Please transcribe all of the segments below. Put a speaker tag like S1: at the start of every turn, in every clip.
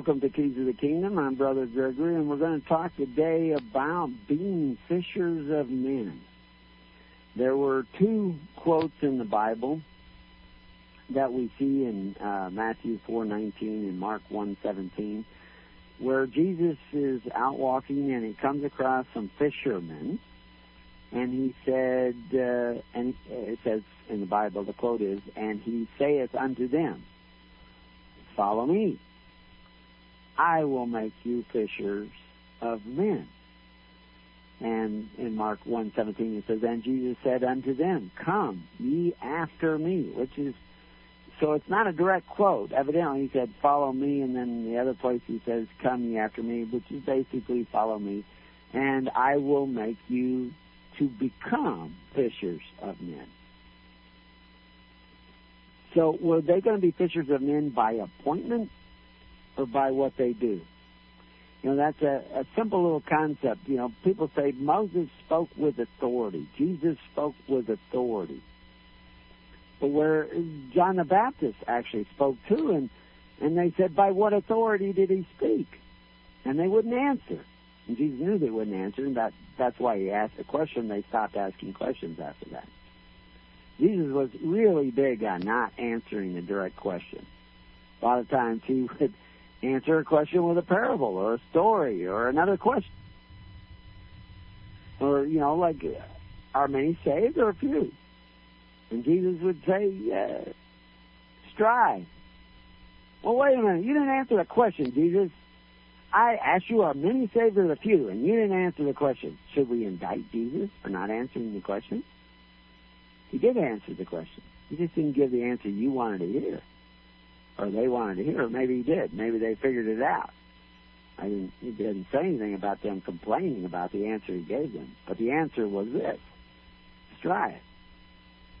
S1: Welcome to Keys of the Kingdom. I'm Brother Gregory, and we're going to talk today about being fishers of men. There were two quotes in the Bible that we see in uh, Matthew 4:19 and Mark 1:17, where Jesus is out walking and he comes across some fishermen, and he said, uh, and it says in the Bible, the quote is, "And he saith unto them, Follow me." I will make you fishers of men. And in Mark 1:17 it says, "And Jesus said unto them, Come ye after me," which is so it's not a direct quote. Evidently, he said, "Follow me," and then the other place he says, "Come ye after me," which is basically "Follow me," and I will make you to become fishers of men. So, were they going to be fishers of men by appointment or by what they do. You know, that's a, a simple little concept. You know, people say Moses spoke with authority. Jesus spoke with authority. But where John the Baptist actually spoke too, and, and they said, by what authority did he speak? And they wouldn't answer. And Jesus knew they wouldn't answer, and that, that's why he asked the question. They stopped asking questions after that. Jesus was really big on not answering the direct question. A lot of times he would answer a question with a parable or a story or another question. Or, you know, like, are many saved or few? And Jesus would say, uh, strive. Well, wait a minute. You didn't answer the question, Jesus. I asked you, are many saved or the few? And you didn't answer the question. Should we indict Jesus for not answering the question? He did answer the question. He just didn't give the answer you wanted to hear or they wanted to hear. Maybe he did. Maybe they figured it out. I didn't, he didn't say anything about them complaining about the answer he gave them. But the answer was this. Strive.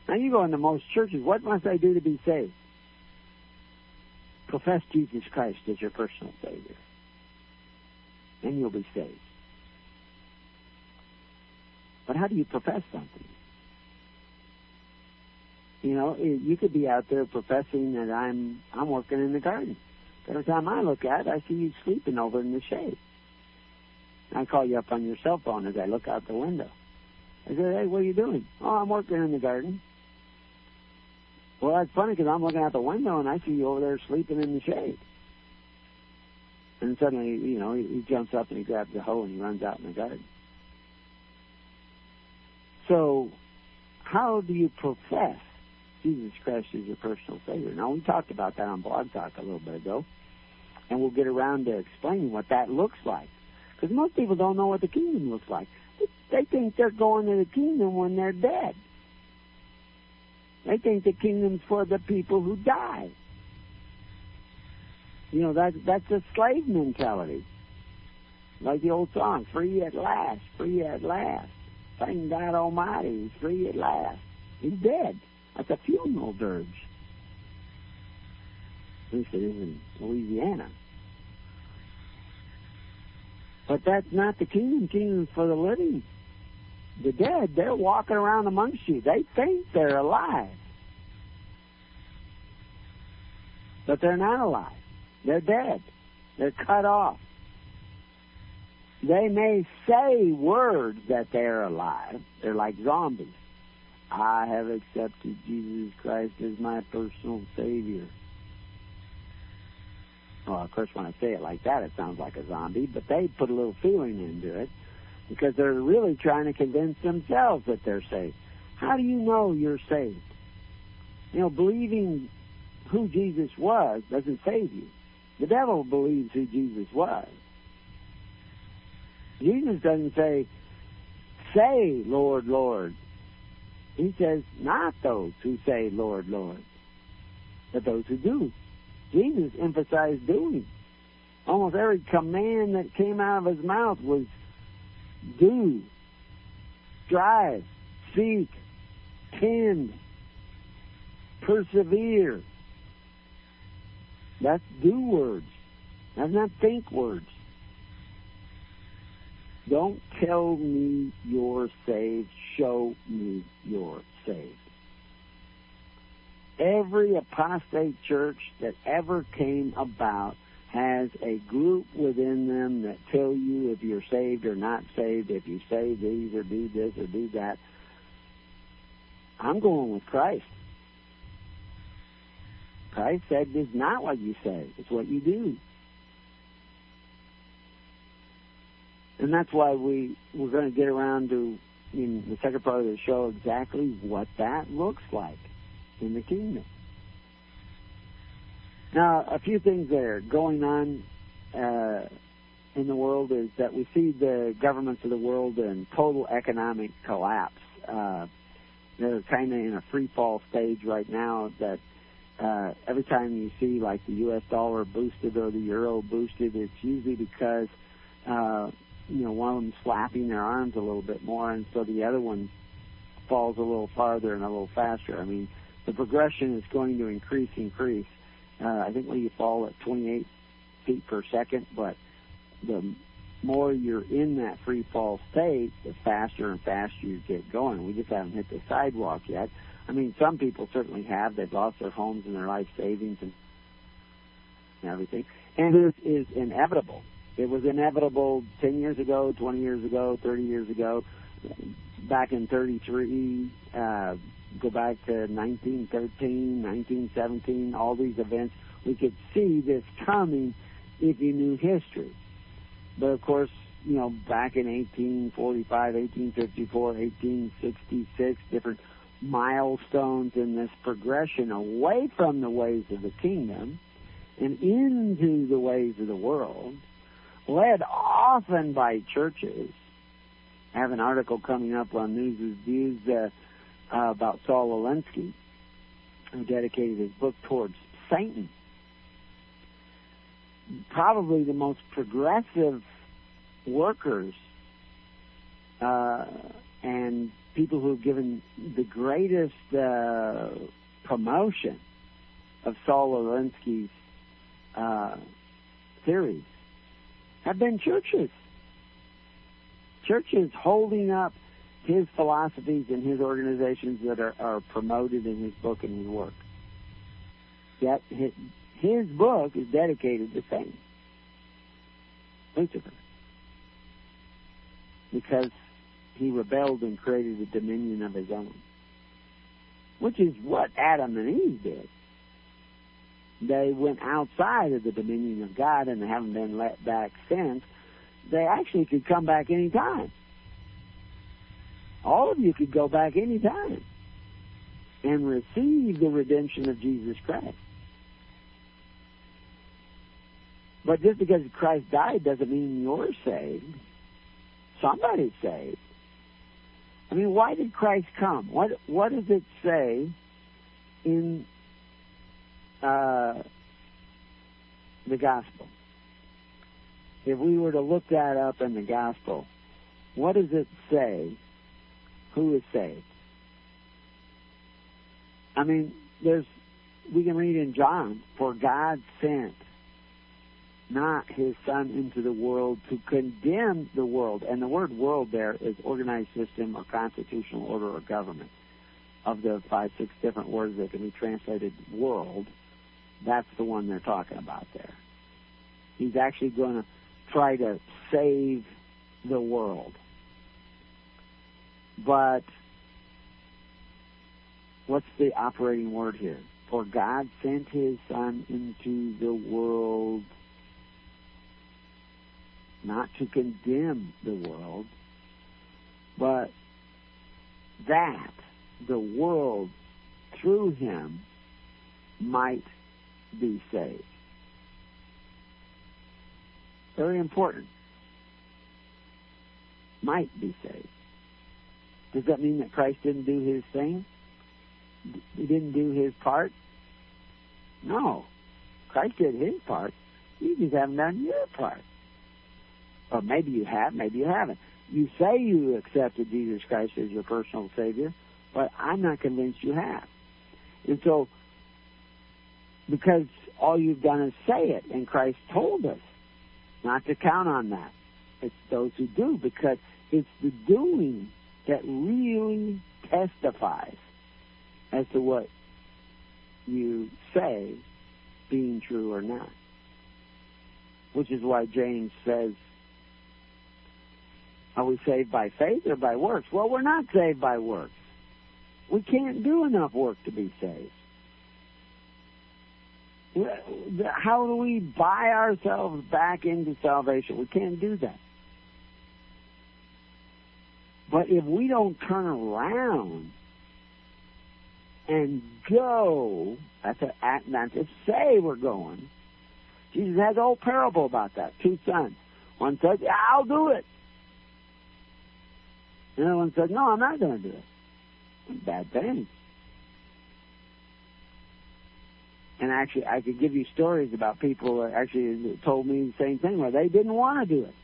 S1: Now you go into most churches, what must I do to be saved? Profess Jesus Christ as your personal Savior. And you'll be saved. But how do you profess something? You know, you could be out there professing that I'm I'm working in the garden. But Every time I look at I see you sleeping over in the shade. I call you up on your cell phone as I look out the window. I say, hey, what are you doing? Oh, I'm working in the garden. Well, that's funny because I'm looking out the window and I see you over there sleeping in the shade. And suddenly, you know, he, he jumps up and he grabs the hoe and he runs out in the garden. So, how do you profess Jesus Christ is your personal Savior. Now, we talked about that on Blog Talk a little bit ago, and we'll get around to explaining what that looks like. Because most people don't know what the kingdom looks like. They think they're going to the kingdom when they're dead. They think the kingdom's for the people who die. You know, that, that's a slave mentality. Like the old song, free at last, free at last. Thank God Almighty, he's free at last. He's dead. That's a funeral dirge. At least it is in Louisiana. But that's not the kingdom. Kingdom's for the living. The dead, they're walking around amongst you. They think they're alive. But they're not alive. They're dead. They're cut off. They may say words that they're alive. They're like zombies. I have accepted Jesus Christ as my personal Savior. Well, of course, when I say it like that, it sounds like a zombie, but they put a little feeling into it because they're really trying to convince themselves that they're saved. How do you know you're saved? You know, believing who Jesus was doesn't save you. The devil believes who Jesus was. Jesus doesn't say, say, Lord, Lord. He says, not those who say, Lord, Lord, but those who do. Jesus emphasized doing. Almost every command that came out of his mouth was do, strive, seek, tend, persevere. That's do words. That's not think words. Don't tell me you're saved. Show me you're saved. Every apostate church that ever came about has a group within them that tell you if you're saved or not saved, if you say these or do this or do that. I'm going with Christ. Christ said it's not what you say, it's what you do. And that's why we, we're going to get around to, in the second part of the show, exactly what that looks like in the kingdom. Now, a few things there going on uh, in the world is that we see the governments of the world in total economic collapse. Uh, they're kind of in a free fall stage right now that uh, every time you see like the U.S. dollar boosted or the euro boosted, it's usually because uh, you know one of them's flapping their arms a little bit more, and so the other one falls a little farther and a little faster. I mean, the progression is going to increase, increase. Uh, I think we fall at 28 feet per second, but the more you're in that free fall state, the faster and faster you get going. We just haven't hit the sidewalk yet. I mean, some people certainly have. They've lost their homes and their life savings and everything. And this is inevitable. It was inevitable 10 years ago, 20 years ago, 30 years ago. Back in 33, uh, go back to 1913, 1917, all these events. We could see this coming if you knew history. But of course, you know, back in 1845, 1854, 1866, different milestones in this progression away from the ways of the kingdom and into the ways of the world, led often by churches. I have an article coming up on News' Views uh, uh, about Saul Alinsky, who dedicated his book towards Satan. Probably the most progressive workers uh, and people who have given the greatest uh, promotion of Saul Alinsky's uh, theories have been churches. Churches holding up his philosophies and his organizations that are, are promoted in his book and his work. Yet his, his book is dedicated to Satan, Lucifer, because he rebelled and created a dominion of his own, which is what Adam and Eve did. They went outside of the dominion of God and haven't been let back since. They actually could come back any time. All of you could go back any time and receive the redemption of Jesus Christ. But just because Christ died doesn't mean you're saved. Somebody's saved. I mean, why did Christ come? What what does it say in uh, the gospel? If we were to look that up in the gospel, what does it say? Who is saved? I mean, there's we can read in John, for God sent not his son into the world to condemn the world. And the word world there is organized system or constitutional order or government. Of the five, six different words that can be translated world, that's the one they're talking about there. He's actually going to try to save the world. But what's the operating word here? For God sent his son into the world not to condemn the world, but that the world through him might be saved. Very important. Might be saved. Does that mean that Christ didn't do his thing? He didn't do his part? No. Christ did his part. You just haven't done your part. Or maybe you have, maybe you haven't. You say you accepted Jesus Christ as your personal Savior, but I'm not convinced you have. And so, because all you've done is say it, and Christ told us not to count on that. It's those who do, because it's the doing that really testifies as to what you say being true or not. which is why James says, Are we saved by faith or by works? Well, we're not saved by works. We can't do enough work to be saved. How do we buy ourselves back into salvation? We can't do that. But if we don't turn around and go, that's a, act not to say we're going. Jesus has a whole parable about that. Two sons. One said, I'll do it. The other one said, no, I'm not going to do it. Bad thing. And actually, I could give you stories about people that actually told me the same thing where they didn't want to do it.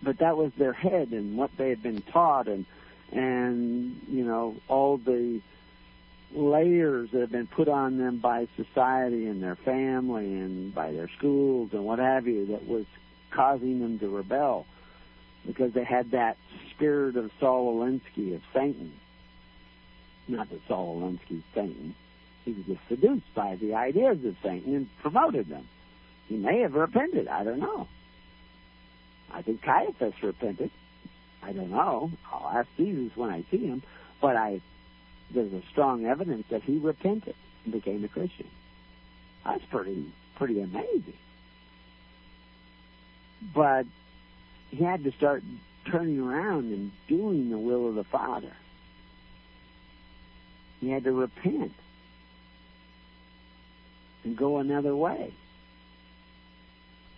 S1: But that was their head and what they had been taught and, and, you know, all the layers that have been put on them by society and their family and by their schools and what have you that was causing them to rebel because they had that spirit of Saul Alinsky, of Satan not that Saul Alinsky's Satan. He was just seduced by the ideas of Satan and promoted them. He may have repented. I don't know. I think Caiaphas repented. I don't know. I'll ask Jesus when I see him. But I, there's a strong evidence that he repented and became a Christian. That's pretty, pretty amazing. But he had to start turning around and doing the will of the Father. He had to repent and go another way.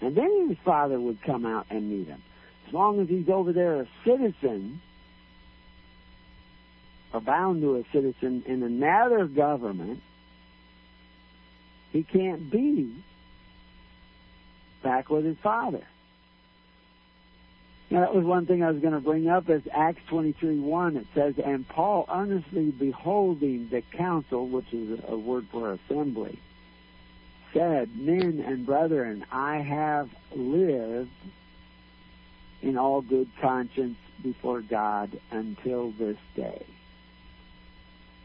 S1: And then his father would come out and meet him. As long as he's over there a citizen, or bound to a citizen in another government, he can't be back with his father. Now, that was one thing I was going to bring up is Acts 23 1. It says, And Paul, earnestly beholding the council, which is a word for assembly, said, Men and brethren, I have lived in all good conscience before God until this day.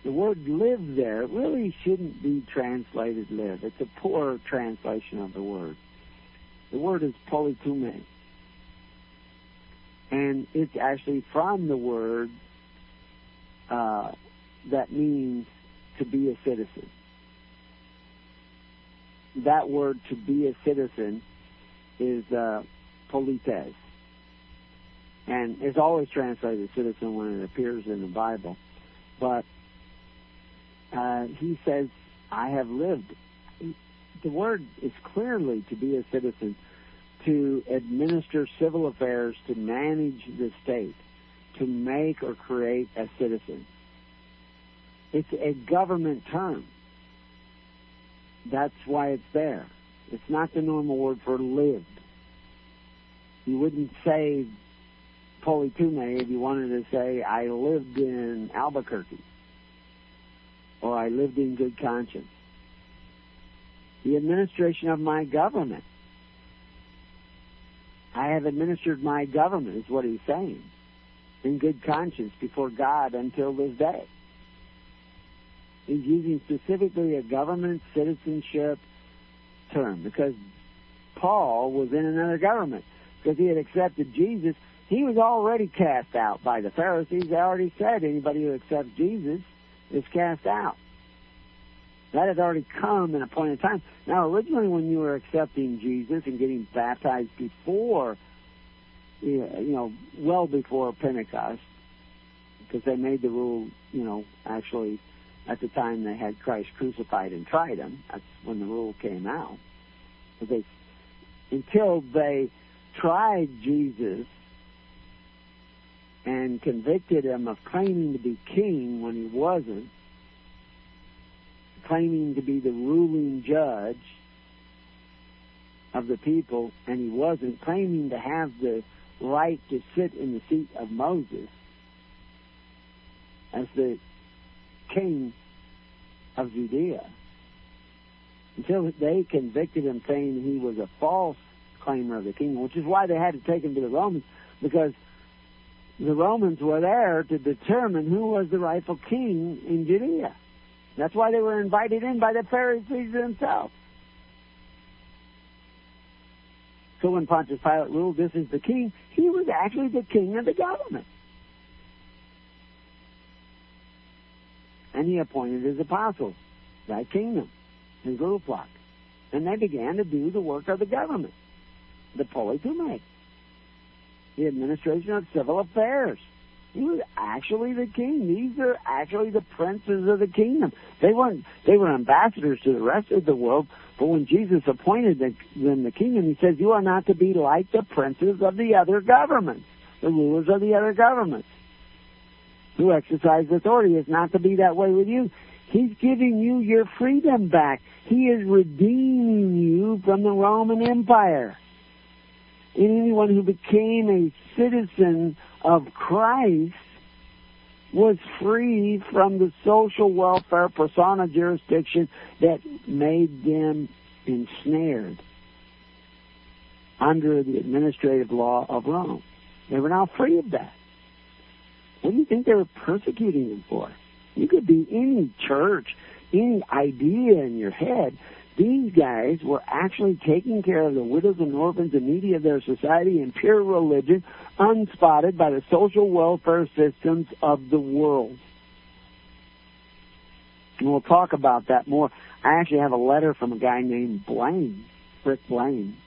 S1: The word live there really shouldn't be translated live. It's a poor translation of the word. The word is politume and it's actually from the word uh, that means to be a citizen. That word to be a citizen is uh, polites, and it's always translated citizen when it appears in the Bible. But uh, he says, "I have lived." The word is clearly to be a citizen to administer civil affairs, to manage the state, to make or create a citizen. It's a government term. That's why it's there. It's not the normal word for lived. You wouldn't say politume if you wanted to say, I lived in Albuquerque or I lived in good conscience. The administration of my government I have administered my government, is what he's saying, in good conscience before God until this day. He's using specifically a government citizenship term because Paul was in another government. Because he had accepted Jesus, he was already cast out by the Pharisees. They already said anybody who accepts Jesus is cast out. That had already come in a point in time. Now, originally, when you were accepting Jesus and getting baptized before, you know, well before Pentecost, because they made the rule, you know, actually at the time they had Christ crucified and tried him. That's when the rule came out. But they, until they tried Jesus and convicted him of claiming to be king when he wasn't, claiming to be the ruling judge of the people, and he wasn't claiming to have the right to sit in the seat of Moses as the king of Judea. Until they convicted him saying he was a false claimer of the kingdom, which is why they had to take him to the Romans, because the Romans were there to determine who was the rightful king in Judea. That's why they were invited in by the Pharisees themselves. So when Pontius Pilate ruled, this is the king, he was actually the king of the government. And he appointed his apostles, that kingdom, his little flock. And they began to do the work of the government, the politume, the administration of civil affairs. He was actually the king. These are actually the princes of the kingdom. They weren't. They were ambassadors to the rest of the world. But when Jesus appointed them the kingdom, he says, "You are not to be like the princes of the other governments, the rulers of the other governments, who exercise authority. It's not to be that way with you. He's giving you your freedom back. He is redeeming you from the Roman Empire." And anyone who became a citizen of Christ was free from the social welfare persona jurisdiction that made them ensnared under the administrative law of Rome. They were now free of that. What do you think they were persecuting them for? You could be any church, any idea in your head these guys were actually taking care of the widows and orphans and needy of their society in pure religion, unspotted by the social welfare systems of the world. And we'll talk about that more. I actually have a letter from a guy named Blaine, Rick Blaine,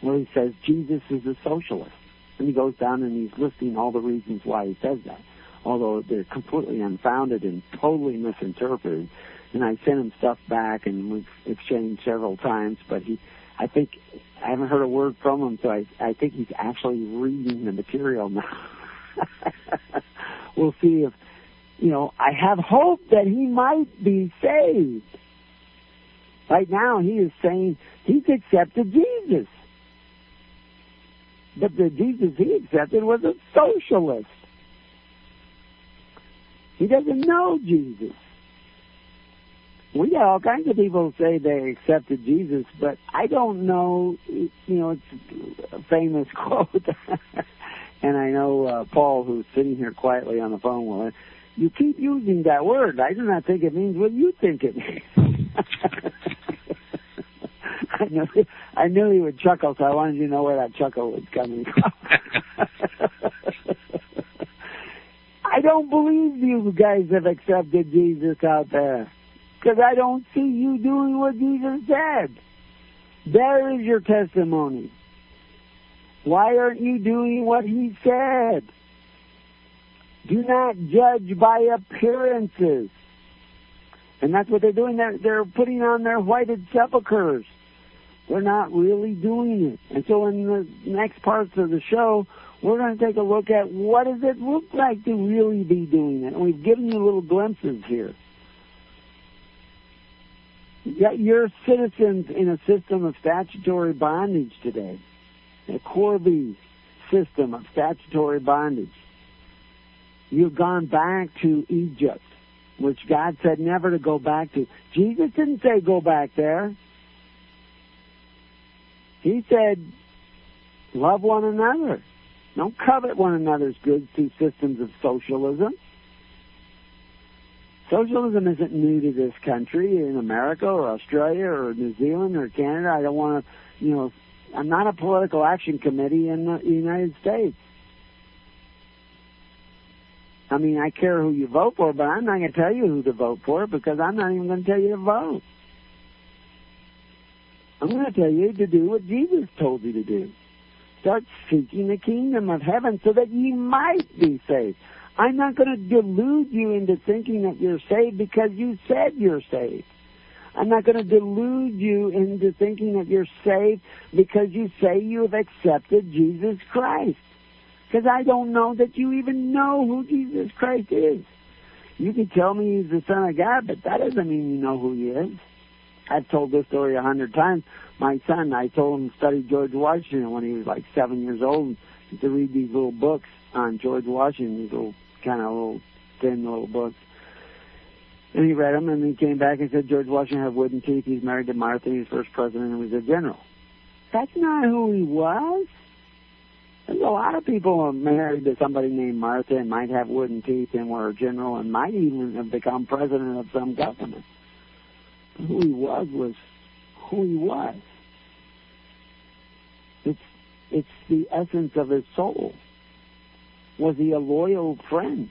S1: where he says Jesus is a socialist. And he goes down and he's listing all the reasons why he says that, although they're completely unfounded and totally misinterpreted and I sent him stuff back, and we've exchanged several times. But he, I think, I haven't heard a word from him, so I, I think he's actually reading the material now. we'll see if, you know, I have hope that he might be saved. Right now, he is saying he's accepted Jesus. But the Jesus he accepted was a socialist. He doesn't know Jesus we got all kinds of people say they accepted Jesus, but I don't know. You know, it's a famous quote, and I know uh, Paul, who's sitting here quietly on the phone, will. You keep using that word. I do not think it means what you think it means. I knew I knew he would chuckle, so I wanted you to know where that chuckle was coming from. I don't believe you guys have accepted Jesus out there because I don't see you doing what Jesus said. There is your testimony. Why aren't you doing what he said? Do not judge by appearances. And that's what they're doing. They're, they're putting on their whited sepulchres. They're not really doing it. And so in the next parts of the show, we're going to take a look at what does it look like to really be doing it. And we've given you little glimpses here. You're citizens in a system of statutory bondage today, a corvée system of statutory bondage. You've gone back to Egypt, which God said never to go back to. Jesus didn't say go back there. He said, love one another. Don't covet one another's goods through systems of socialism. Socialism isn't new to this country in America or Australia or New Zealand or Canada. I don't want to, you know, I'm not a political action committee in the United States. I mean, I care who you vote for, but I'm not going to tell you who to vote for because I'm not even going to tell you to vote. I'm going to tell you to do what Jesus told you to do. Start seeking the kingdom of heaven so that ye might be saved. I'm not going to delude you into thinking that you're saved because you said you're saved. I'm not going to delude you into thinking that you're saved because you say you have accepted Jesus Christ. Because I don't know that you even know who Jesus Christ is. You can tell me he's the Son of God, but that doesn't mean you know who he is. I've told this story a hundred times. My son, I told him to study George Washington when he was like seven years old, to read these little books on George Washington, these little kind of little thin little books. And he read them, and he came back and said George Washington had wooden teeth. He's married to Martha. He's first president, and was a general. That's not who he was. There's a lot of people are married to somebody named Martha and might have wooden teeth and were a general and might even have become president of some government. Who he was was who he was. It's it's the essence of his soul. Was he a loyal friend?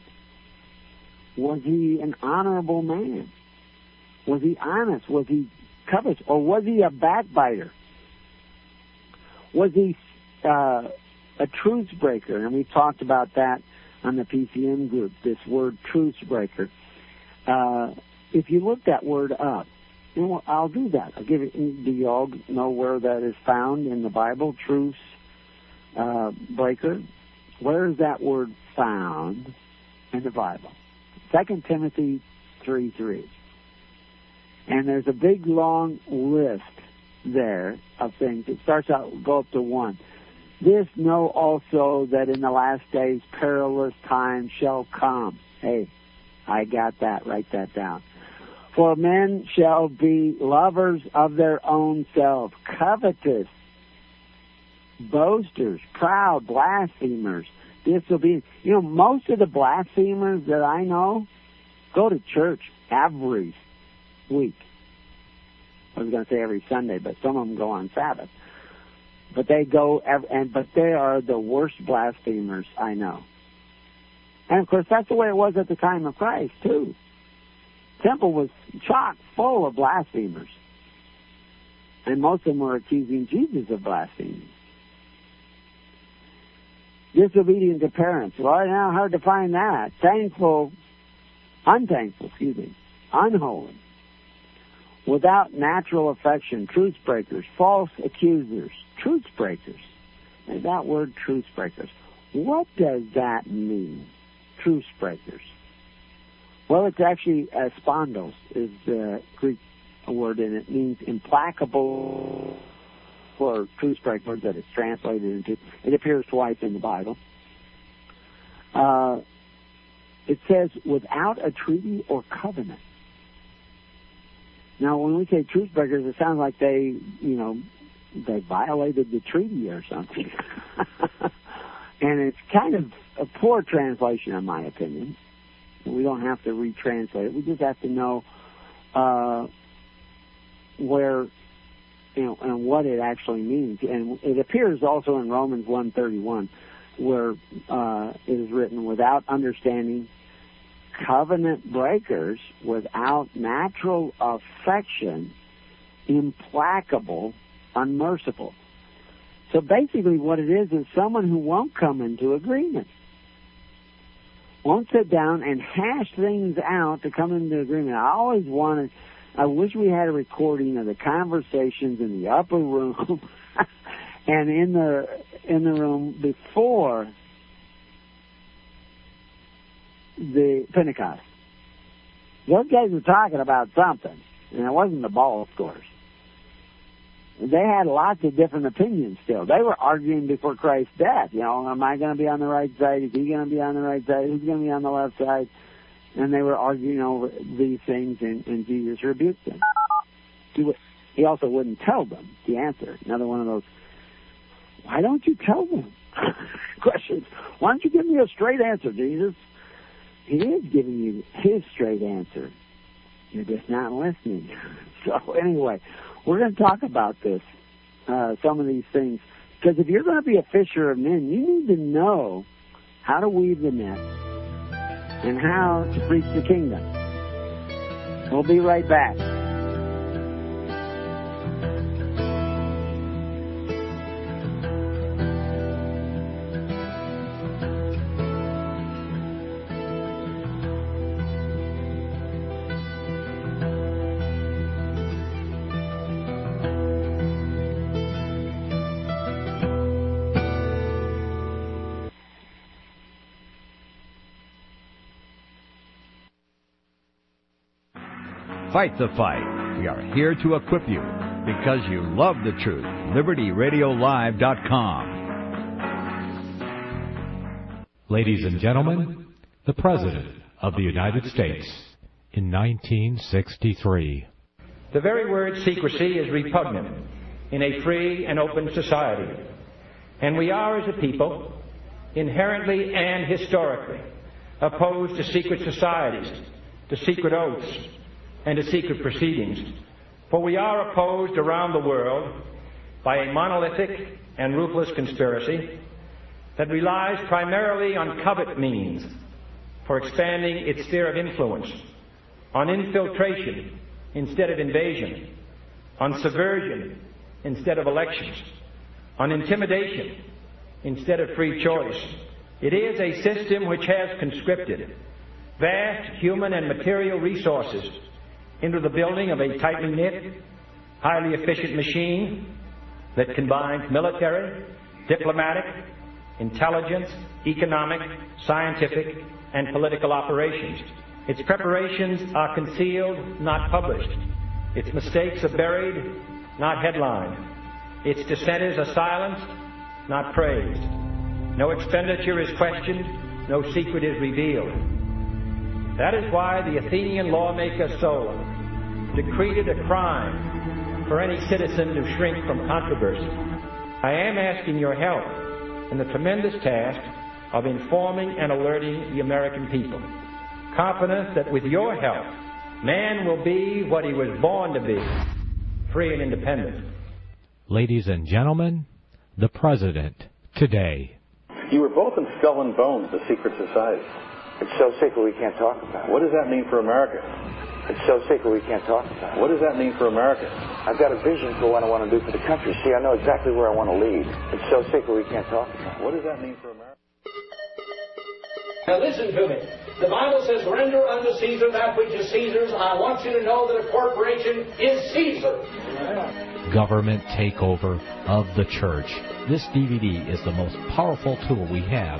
S1: Was he an honorable man? Was he honest? Was he covetous? Or was he a backbiter? Was he uh, a truce breaker? And we talked about that on the PCN group, this word truce breaker. Uh, if you look that word up, I'll do that. I'll give it. Do you all know where that is found in the Bible? Truce uh, breaker. Where is that word found in the Bible? Second Timothy three three. And there's a big long list there of things. It starts out go up to one. This know also that in the last days perilous times shall come. Hey, I got that. Write that down. For men shall be lovers of their own self, covetous, boasters, proud, blasphemers, disobedient. You know, most of the blasphemers that I know go to church every week. I was going to say every Sunday, but some of them go on Sabbath. But they go, every, and but they are the worst blasphemers I know. And of course, that's the way it was at the time of Christ too. Temple was chock full of blasphemers, and most of them were accusing Jesus of blasphemy. Disobedient to parents. Well, now hard to find that. Thankful, unthankful, excuse me, unholy without natural affection, truce breakers, false accusers, truce breakers. That word truce breakers. What does that mean? Truce breakers. Well, it's actually uh, spondos is the Greek word, and it means implacable or truce breaker that it's translated into. It appears twice in the Bible. Uh, it says without a treaty or covenant. Now, when we say truce breakers, it sounds like they, you know, they violated the treaty or something. and it's kind of a poor translation, in my opinion. We don't have to retranslate it. We just have to know uh, where, know, and what it actually means. And it appears also in Romans 1:31, where uh, it is written, "Without understanding, covenant breakers without natural affection, implacable, unmerciful. So basically, what it is is someone who won't come into agreement, won't sit down and hash things out to come into agreement. I always wanted, I wish we had a recording of the conversations in the upper room and in the in the room before the Pentecost. Those guys were talking about something, and it wasn't the ball, of course. They had lots of different opinions still. They were arguing before Christ's death. You know, am I going to be on the right side? Is he going to be on the right side? Who's going to be on the left side? And they were arguing over these things, and, and Jesus rebuked them. He, also wouldn't tell them the answer. Another one of those, why don't you tell them? questions. Why don't you give me a straight answer, Jesus? He is giving you his straight answer. You're just not listening. So anyway, we're going to talk about this, uh, some of these things, because if you're going to be a fisher of men, you need to know how to weave the net and how to preach the kingdom. We'll be right back.
S2: Fight the fight. We are here to equip you because you love the truth. LibertyRadioLive.com.
S3: Ladies and gentlemen, the President of the United States in 1963.
S4: The very word secrecy is repugnant in a free and open society. And we are, as a people, inherently and historically opposed to secret societies, to secret oaths, and to secret proceedings. For we are opposed around the world by a monolithic and ruthless conspiracy that relies primarily on covert means for expanding its sphere of influence, on infiltration instead of invasion, on subversion instead of elections, on intimidation instead of free choice. It is a system which has conscripted vast human and material resources into the building of a tightly knit, highly efficient machine that combines military, diplomatic, intelligence, economic, scientific, and political operations. Its preparations are concealed, not published. Its mistakes are buried, not headlined. Its dissenters are silenced, not praised. No expenditure is questioned, no secret is revealed. That is why the Athenian lawmaker Solon decreed it a crime for any citizen to shrink from controversy. I am asking your help in the tremendous task of informing and alerting the American people, confident that with your help, man will be what he was born to be, free and independent.
S3: Ladies and gentlemen, the President today.
S5: You were both in Skull and Bones, the secret society.
S6: It's so secret we can't talk about it.
S5: What does that mean for America?
S6: It's so secret we can't talk about it.
S5: What does that mean for America?
S6: I've got a vision for what I want to do for the country. See, I know exactly where I want to lead. It's so secret we can't talk about it.
S5: What does that mean for America?
S7: Now listen to me. The Bible says, render unto Caesar that which is Caesar's. I want you to know that a corporation is Caesar.
S3: Government takeover of the church. This DVD is the most powerful tool we have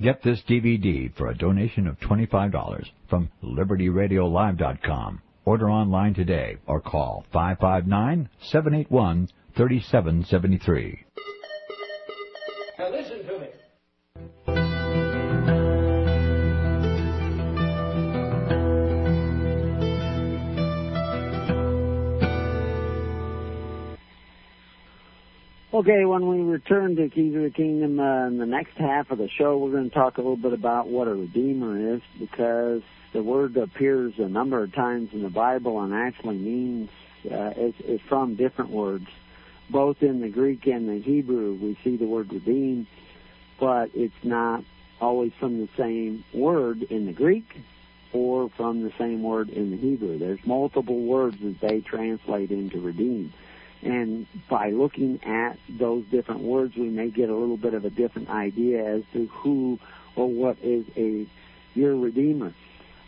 S2: Get this DVD for a donation of $25 from LibertyRadioLive.com. Order online today or call 559 781 3773.
S7: Now listen to me.
S1: Okay, when we return to Keys of the Kingdom uh, in the next half of the show, we're going to talk a little bit about what a redeemer is because the word appears a number of times in the Bible and actually means uh, it's, it's from different words. Both in the Greek and the Hebrew, we see the word redeem, but it's not always from the same word in the Greek or from the same word in the Hebrew. There's multiple words that they translate into redeem. And by looking at those different words, we may get a little bit of a different idea as to who or what is a your redeemer.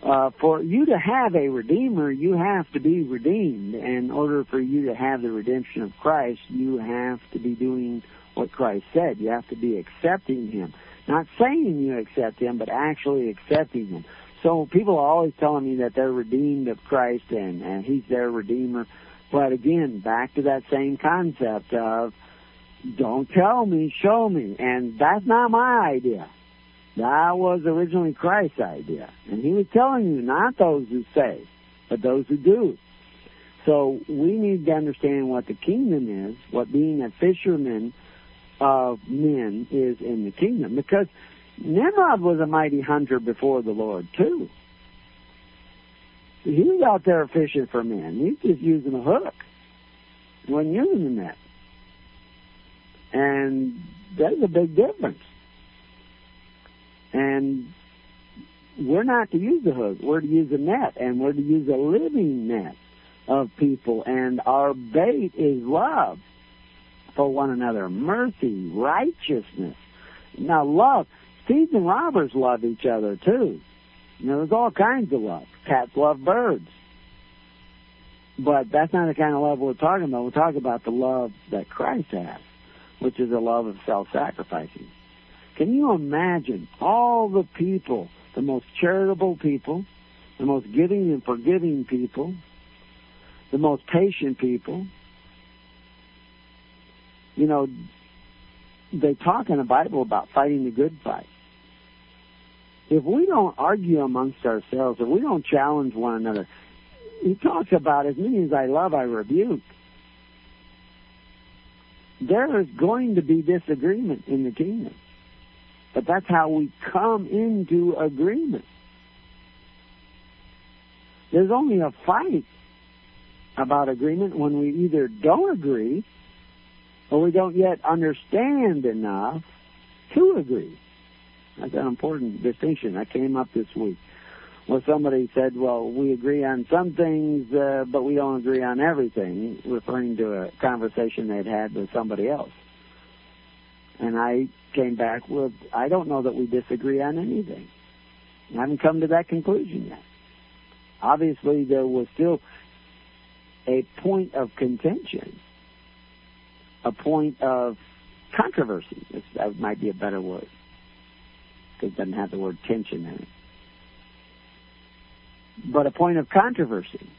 S1: Uh, for you to have a redeemer, you have to be redeemed. In order for you to have the redemption of Christ, you have to be doing what Christ said. You have to be accepting Him. Not saying you accept Him, but actually accepting Him. So people are always telling me that they're redeemed of Christ and, and He's their redeemer. But again, back to that same concept of don't tell me, show me. And that's not my idea. That was originally Christ's idea. And he was telling you, not those who say, but those who do. So we need to understand what the kingdom is, what being a fisherman of men is in the kingdom. Because Nimrod was a mighty hunter before the Lord, too. He was out there fishing for men. He was just using a hook. He wasn't using the net. And there's a big difference. And we're not to use the hook. We're to use a net, and we're to use a living net of people. And our bait is love for one another, mercy, righteousness. Now, love. Thieves and robbers love each other too. You know, there's all kinds of love. Cats love birds. But that's not the kind of love we're talking about. We're talking about the love that Christ has, which is a love of self-sacrificing. Can you imagine all the people, the most charitable people, the most giving and forgiving people, the most patient people? You know, they talk in the Bible about fighting the good fight. If we don't argue amongst ourselves, if we don't challenge one another, he talks about as many as I love, I rebuke. There is going to be disagreement in the kingdom. But that's how we come into agreement. There's only a fight about agreement when we either don't agree or we don't yet understand enough to agree. That's an important distinction that came up this week. Where somebody said, well, we agree on some things, uh, but we don't agree on everything, referring to a conversation they'd had with somebody else. And I came back with, I don't know that we disagree on anything. I haven't come to that conclusion yet. Obviously, there was still a point of contention, a point of controversy. That might be a better word because it doesn't have the word tension in it. But a point of controversy.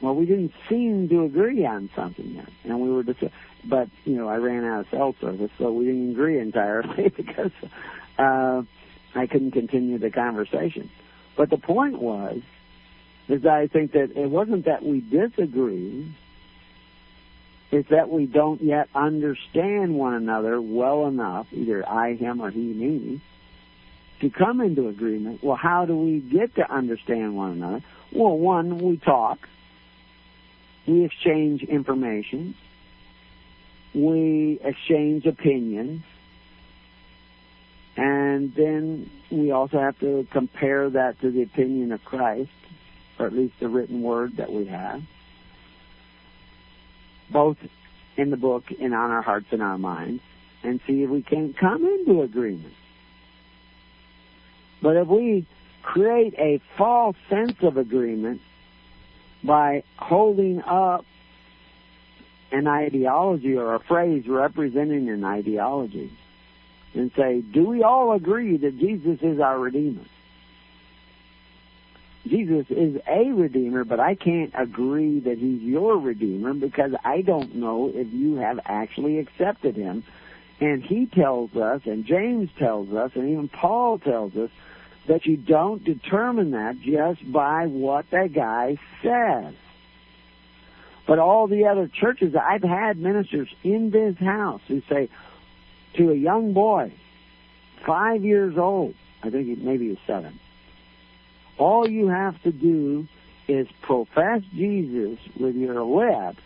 S1: Well, we didn't seem to agree on something yet, and we were just. But you know, I ran out of cell service, so we didn't agree entirely because uh, I couldn't continue the conversation. But the point was, is that I think that it wasn't that we disagree; it's that we don't yet understand one another well enough, either I, him, or he, me, to come into agreement. Well, how do we get to understand one another? Well, one, we talk. We exchange information. We exchange opinions. And then we also have to compare that to the opinion of Christ, or at least the written word that we have, both in the book and on our hearts and our minds, and see if we can come into agreement. But if we create a false sense of agreement by holding up an ideology or a phrase representing an ideology and say, do we all agree that Jesus is our Redeemer? Jesus is a Redeemer, but I can't agree that He's your Redeemer because I don't know if you have actually accepted Him. And He tells us, and James tells us, and even Paul tells us, that you don't determine that just by what that guy says. But all the other churches, I've had ministers in this house who say to a young boy, five years old, I think maybe he was seven, all you have to do is profess Jesus with your lips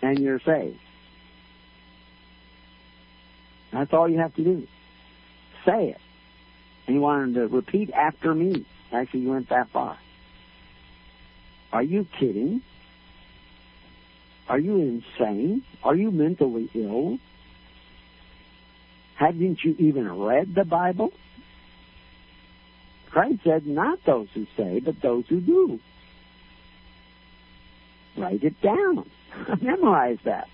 S1: and you're saved. That's all you have to do say it. And he wanted to repeat after me. Actually, he went that far. Are you kidding? Are you insane? Are you mentally ill? Haven't you even read the Bible? Christ said, not those who say, but those who do. Write it down. Memorize that.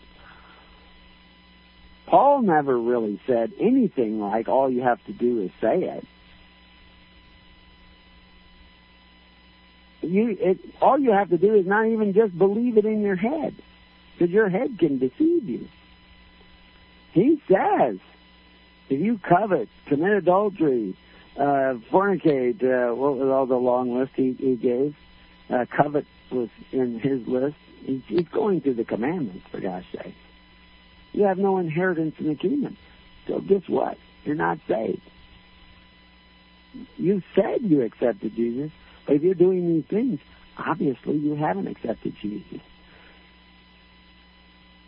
S1: Paul never really said anything like all you have to do is say it. You, it, all you have to do is not even just believe it in your head, because your head can deceive you. He says, if you covet, commit adultery, uh, fornicate, uh, what was all the long list he, he gave? Uh, covet was in his list. He's, he's going through the commandments, for God's sake. You have no inheritance in the kingdom. So guess what? You're not saved. You said you accepted Jesus, but if you're doing these things, obviously you haven't accepted Jesus.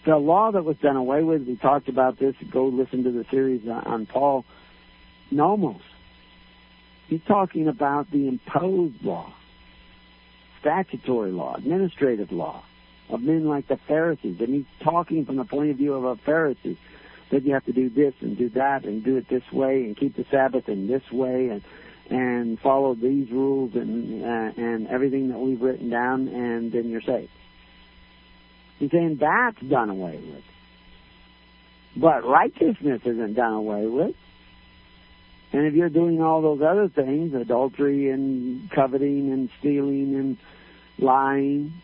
S1: The law that was done away with, we talked about this. Go listen to the series on Paul. Nomos. He's talking about the imposed law, statutory law, administrative law of men like the Pharisees. And he's talking from the point of view of a Pharisee that you have to do this and do that and do it this way and keep the Sabbath in this way and and follow these rules and uh, and everything that we've written down and then you're saved. He's saying that's done away with. But righteousness isn't done away with. And if you're doing all those other things, adultery and coveting and stealing and lying,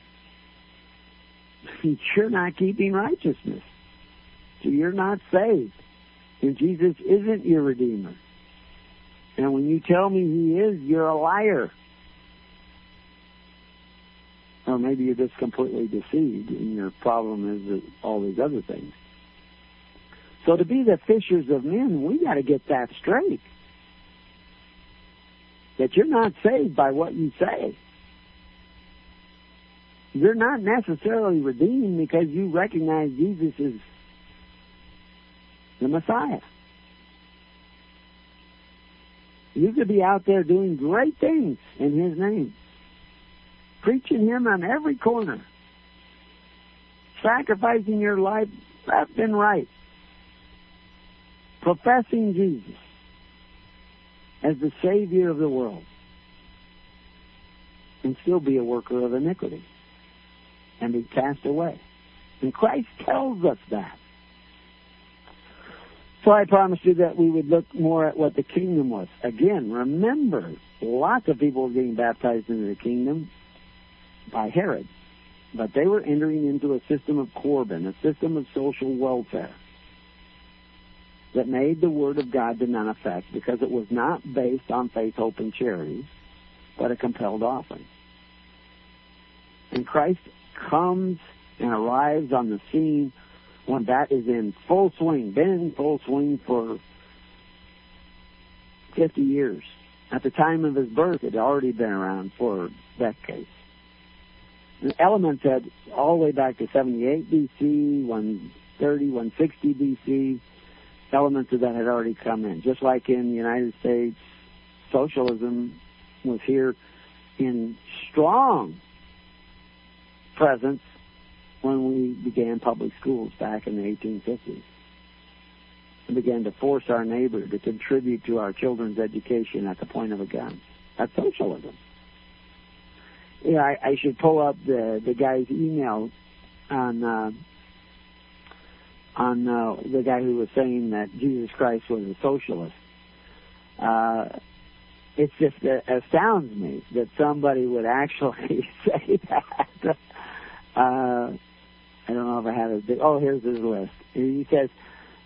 S1: you're not keeping righteousness. So you're not saved. And Jesus isn't your Redeemer. And when you tell me he is, you're a liar. Or maybe you're just completely deceived and your problem is all these other things. So to be the fishers of men, we got to get that straight. That you're not saved by what you say. You're not necessarily redeemed because you recognize Jesus as the Messiah. You could be out there doing great things in His name, preaching Him on every corner, sacrificing your life left and right, professing Jesus as the Savior of the world, and still be a worker of iniquity and be cast away. And Christ tells us that. So I promised you that we would look more at what the kingdom was. Again, remember, lots of people were getting baptized into the kingdom by Herod, but they were entering into a system of Corban, a system of social welfare that made the word of God to none effect because it was not based on faith, hope, and charity, but a compelled offering. And Christ comes and arrives on the scene when that is in full swing, been in full swing for 50 years. At the time of his birth, it had already been around for decades. The elements had all the way back to 78 BC, 130, 160 BC. Elements of that had already come in. Just like in the United States, socialism was here in strong presence when we began public schools back in the 1850s and began to force our neighbor to contribute to our children's education at the point of a gun. That's socialism. Yeah, I, I should pull up the the guy's email on uh, on uh, the guy who was saying that Jesus Christ was a socialist. Uh, it just uh, astounds me that somebody would actually say that. Uh, I don't know if I have it. Oh, here's his list. He says,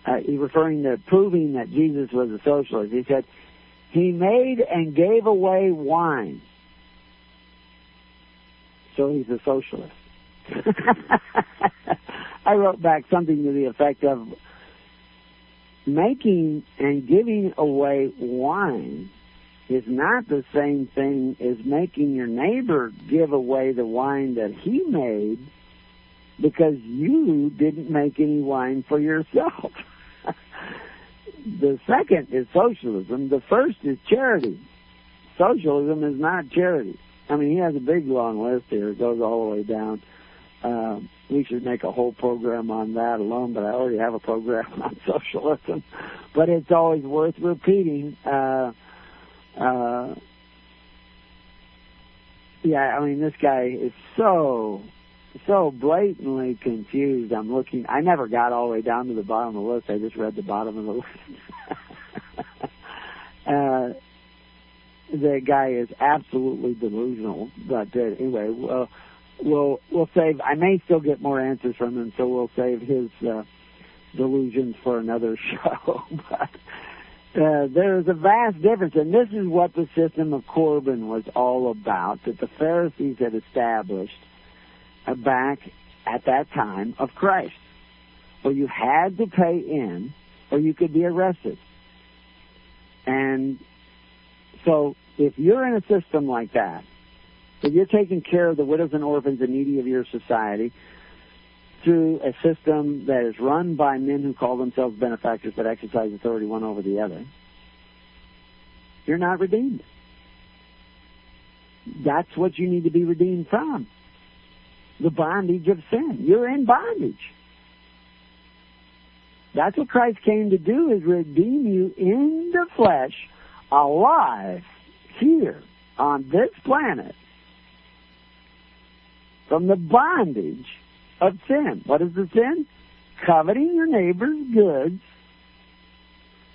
S1: uh, referring to proving that Jesus was a socialist. He said, he made and gave away wine. So he's a socialist. I wrote back something to the effect of making and giving away wine is not the same thing as making your neighbor give away the wine that he made because you didn't make any wine for yourself. the second is socialism. The first is charity. Socialism is not charity. I mean, he has a big long list here. It goes all the way down. Uh, we should make a whole program on that alone, but I already have a program on socialism. But it's always worth repeating. Uh, uh, yeah, I mean, this guy is so, so blatantly confused. I'm looking, I never got all the way down to the bottom of the list. I just read the bottom of the list. uh, the guy is absolutely delusional. But uh, anyway, we'll, we'll we'll save. I may still get more answers from him, so we'll save his uh, delusions for another show. but uh, there is a vast difference, and this is what the system of Corban was all about. That the Pharisees had established uh, back at that time of Christ, where you had to pay in, or you could be arrested. And so if you're in a system like that, if you're taking care of the widows and orphans and needy of your society through a system that is run by men who call themselves benefactors but exercise authority one over the other, you're not redeemed. That's what you need to be redeemed from. The bondage of sin. You're in bondage. That's what Christ came to do is redeem you in the flesh, alive here on this planet from the bondage of sin. What is the sin? Coveting your neighbor's goods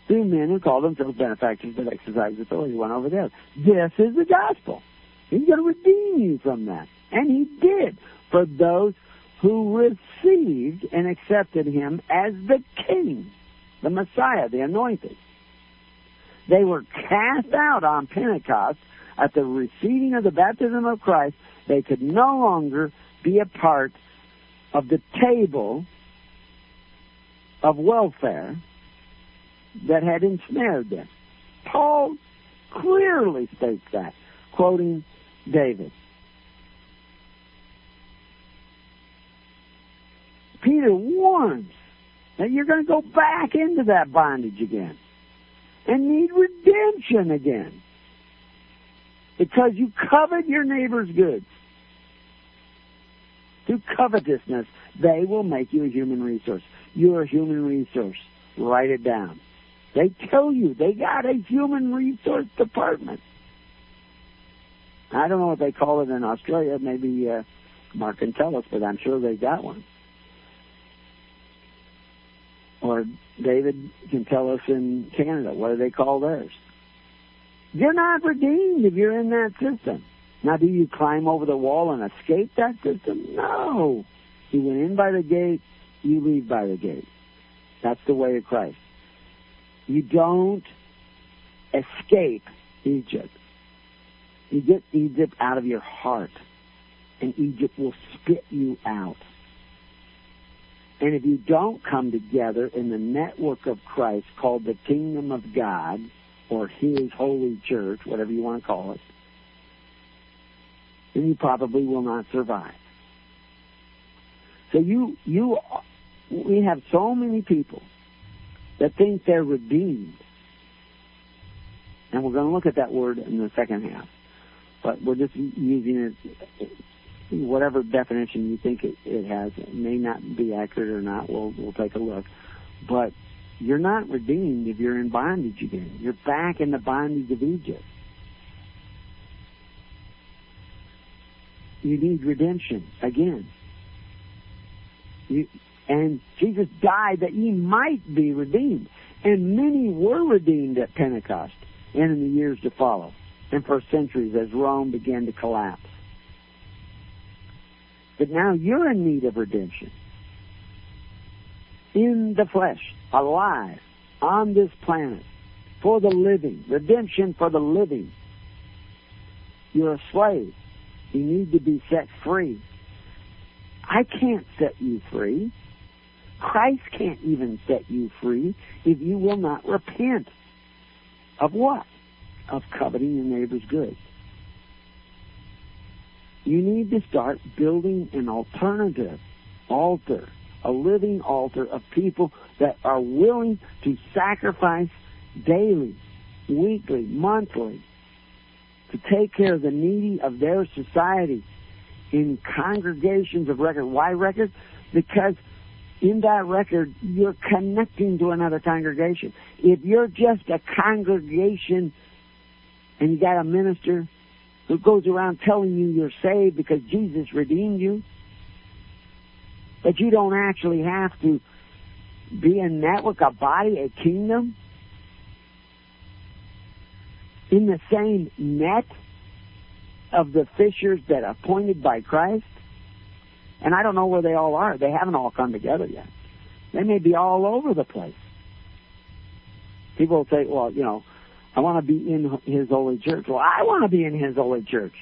S1: through men who call themselves benefactors but exercise authority one over the other. This is the gospel. He's going to redeem you from that. And he did for those who received and accepted him as the king, the Messiah, the anointed. They were cast out on Pentecost at the receiving of the baptism of Christ. They could no longer be a part of the table of welfare that had ensnared them. Paul clearly states that, quoting David. Peter warns that you're going to go back into that bondage again and need redemption again because you covet your neighbor's goods. Through covetousness, they will make you a human resource. You're a human resource. Write it down. They tell you they got a human resource department. I don't know what they call it in Australia. Maybe uh, Mark can tell us, but I'm sure they got one. Or David can tell us in Canada. What do they call theirs? You're not redeemed if you're in that system. Now, do you climb over the wall and escape that system? No. You went in by the gate, you leave by the gate. That's the way of Christ. You don't escape Egypt. You get Egypt out of your heart, and Egypt will spit you out. And if you don't come together in the network of Christ called the kingdom of God, or his holy church, whatever you want to call it, then you probably will not survive. So you, you, we have so many people that think they're redeemed. And we're going to look at that word in the second half. But we're just using it, whatever definition you think it, it has. It may not be accurate or not. We'll, we'll take a look. But you're not redeemed if you're in bondage again. You're back in the bondage of Egypt. You need redemption again. You, and Jesus died that ye might be redeemed. And many were redeemed at Pentecost and in the years to follow, and for centuries as Rome began to collapse. But now you're in need of redemption. In the flesh, alive, on this planet, for the living, redemption for the living. You're a slave. You need to be set free. I can't set you free. Christ can't even set you free if you will not repent. Of what? Of coveting your neighbor's goods. You need to start building an alternative altar, a living altar of people that are willing to sacrifice daily, weekly, monthly, to take care of the needy of their society in congregations of record. Why record? Because in that record, you're connecting to another congregation. If you're just a congregation and you got a minister who goes around telling you you're saved because Jesus redeemed you, but you don't actually have to be a network, a body, a kingdom, in the same net of the fishers that are appointed by Christ, and I don't know where they all are. They haven't all come together yet. They may be all over the place. People will say, well, you know, I want to be in his holy church. Well, I want to be in his holy church.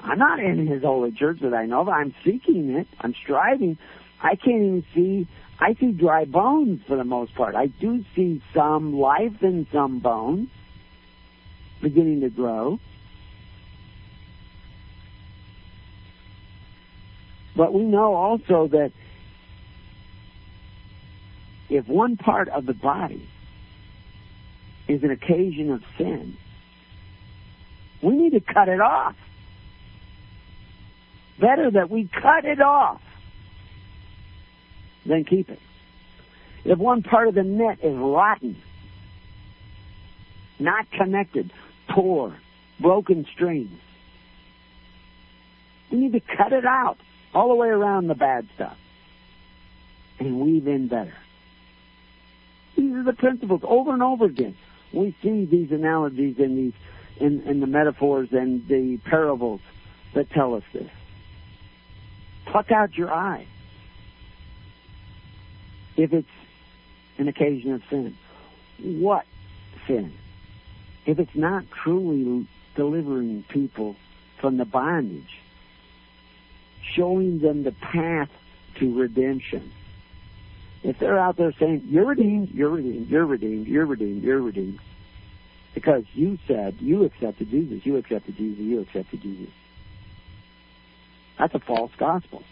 S1: I'm not in his holy church that I know of. I'm seeking it. I'm striving. I can't even see, I see dry bones for the most part. I do see some life in some bones beginning to grow. But we know also that if one part of the body is an occasion of sin, we need to cut it off. Better that we cut it off than keep it. If one part of the net is rotten, not connected, poor, broken strings, we need to cut it out all the way around the bad stuff and weave in better. These are the principles over and over again. We see these analogies in these in, in the metaphors and the parables that tell us this. Pluck out your eye if it's an occasion of sin. What sin, if it's not truly delivering people from the bondage, showing them the path to redemption. If they're out there saying, You're redeemed, you're redeemed, you're redeemed, you're redeemed, you're redeemed, because you said you accepted Jesus, you accepted Jesus, you accepted Jesus. That's a false gospel.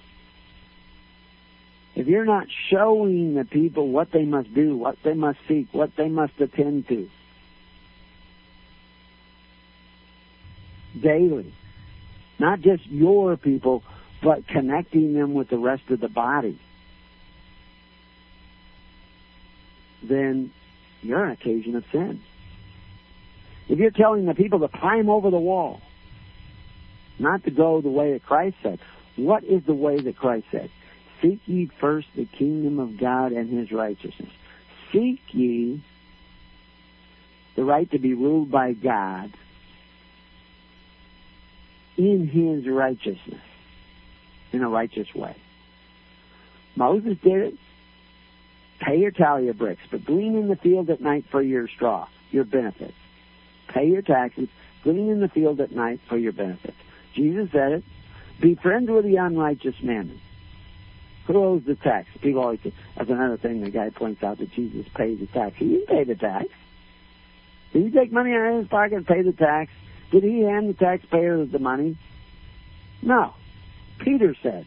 S1: If you're not showing the people what they must do, what they must seek, what they must attend to daily, not just your people, but connecting them with the rest of the body, then you're an occasion of sin. If you're telling the people to climb over the wall, not to go the way that Christ said, what is the way that Christ said? Seek ye first the kingdom of God and his righteousness. Seek ye the right to be ruled by God in his righteousness, in a righteous way. Moses did it. Pay your tally of bricks, but glean in the field at night for your straw, your benefits. Pay your taxes, glean in the field at night for your benefits. Jesus said it. Be friends with the unrighteous man. Who owes the tax? People always say, that's another thing the guy points out that Jesus pays the tax. He didn't pay the tax. Did he take money out of his pocket and pay the tax? Did he hand the taxpayer the money? No. Peter said,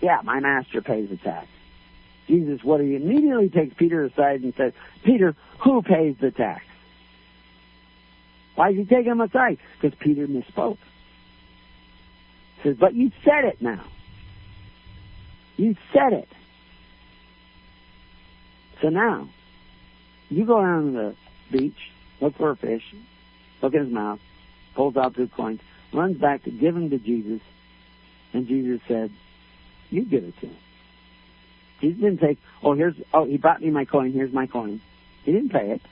S1: yeah, my master pays the tax. Jesus, what he immediately takes Peter aside and says, Peter, who pays the tax? Why is he taking him aside? Because Peter misspoke. He says, but you said it now. You said it. So now, you go down to the beach, look for a fish, look at his mouth, pulls out two coins, runs back to give them to Jesus, and Jesus said, You give it to him. Jesus didn't say, Oh, here's oh he brought me my coin, here's my coin. He didn't pay it.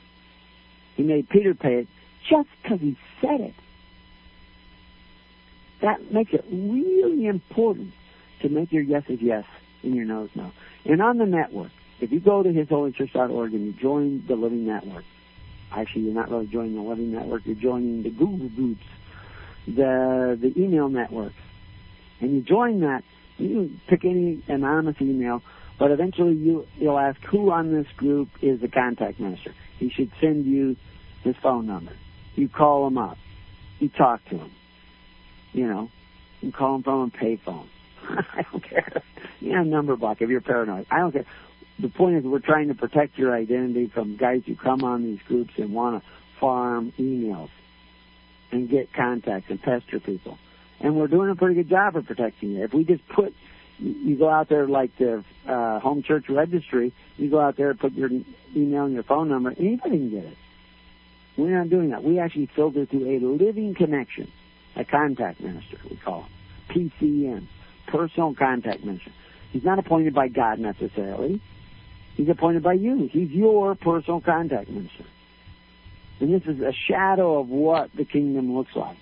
S1: He made Peter pay it just because he said it. That makes it really important to make your yeses yes and your no's no. And on the network, if you go to hisholychurch.org and you join the Living Network, actually you're not really joining the Living Network, you're joining the Google groups, the the email network, and you join that, you can pick any anonymous email, but eventually you you'll ask who on this group is the contact minister. He should send you his phone number. You call him up. You talk to him. You know, you call him from a payphone. I don't care. Have number block if you're paranoid. I don't care. The point is we're trying to protect your identity from guys who come on these groups and want to farm emails and get contacts and pester people. And we're doing a pretty good job of protecting you. If we just put, you go out there like the uh, home church registry, you go out there and put your email and your phone number, anybody can get it. We're not doing that. We actually filter through a living connection, a contact minister, we call him, PCM, personal contact minister. He's not appointed by God necessarily. He's appointed by you. He's your personal contact minister. And this is a shadow of what the kingdom looks like.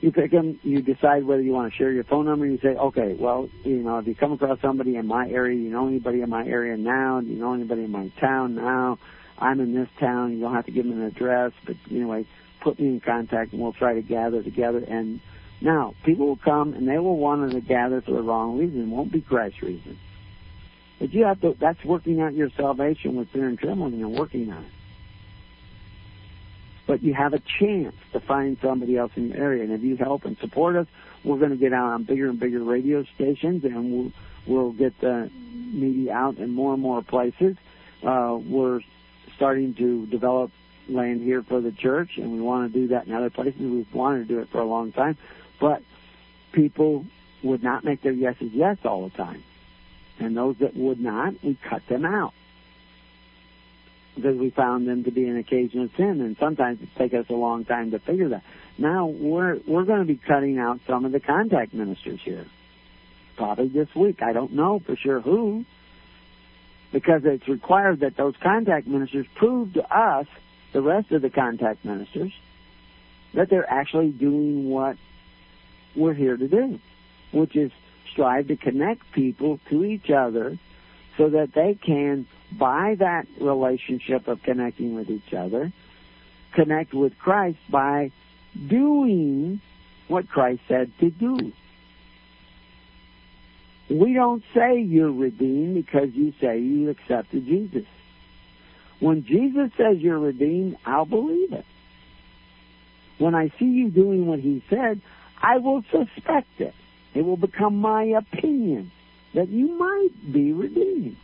S1: You pick him, you decide whether you want to share your phone number, you say, okay, well, you know, if you come across somebody in my area, you know anybody in my area now, do you know anybody in my town now, I'm in this town, you don't have to give them an address, but anyway, put me in contact and we'll try to gather together. And now, people will come and they will want to gather for the wrong reason, it won't be Christ's reason. But you have to, that's working out your salvation with fear and trembling and working on it. But you have a chance to find somebody else in your area. And if you help and support us, we're going to get out on bigger and bigger radio stations and we'll, we'll get the media out in more and more places. Uh, we're starting to develop land here for the church and we want to do that in other places. We've wanted to do it for a long time. But people would not make their yeses yes all the time. And those that would not, we cut them out. Because we found them to be an occasion of sin, and sometimes it takes us a long time to figure that. Now we're we're going to be cutting out some of the contact ministers here, probably this week. I don't know for sure who, because it's required that those contact ministers prove to us, the rest of the contact ministers, that they're actually doing what we're here to do, which is strive to connect people to each other so that they can, by that relationship of connecting with each other, connect with Christ by doing what Christ said to do. We don't say you're redeemed because you say you accepted Jesus. When Jesus says you're redeemed, I'll believe it. When I see you doing what he said, I will suspect it. It will become my opinion that you might be redeemed.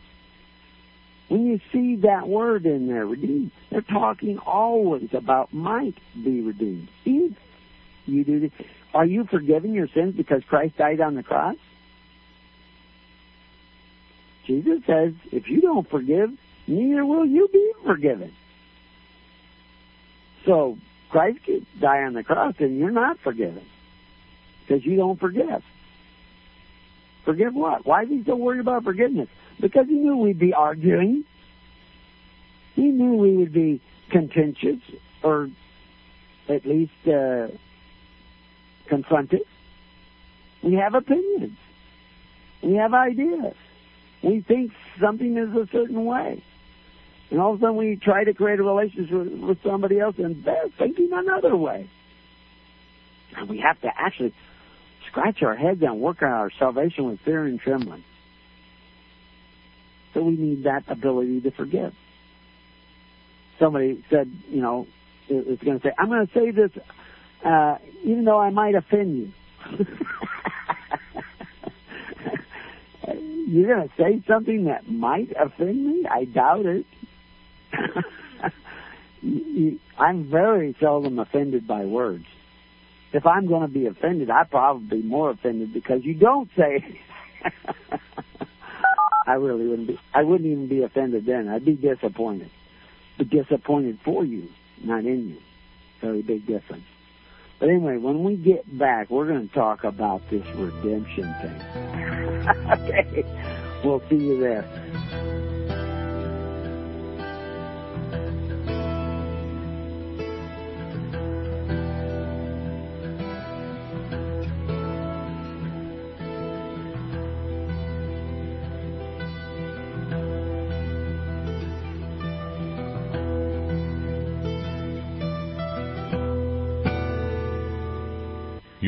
S1: When you see that word in there, redeemed, they're talking always about might be redeemed. If you do this, are you forgiving your sins because Christ died on the cross? Jesus says, if you don't forgive, neither will you be forgiven. So Christ could die on the cross and you're not forgiven because you don't forgive. Forgive what? Why is he so worried about forgiveness? Because he knew we'd be arguing. He knew we would be contentious or at least uh, confronted. We have opinions. We have ideas. We think something is a certain way. And all of a sudden we try to create a relationship with, somebody else and they're thinking another way. And we have to actually scratch our heads and work on our salvation with fear and trembling. So we need that ability to forgive. Somebody said, you know, it's going to say, I'm going to say this uh, even though I might offend you. You're going to say something that might offend me? I doubt it. I'm very seldom offended by words. If I'm going to be offended, I'd probably be more offended because you don't say. I really wouldn't be. I wouldn't even be offended then. I'd be disappointed. But disappointed for you, not in you. Very big difference. But anyway, when we get back, we're going to talk about this redemption thing. okay. We'll see you there.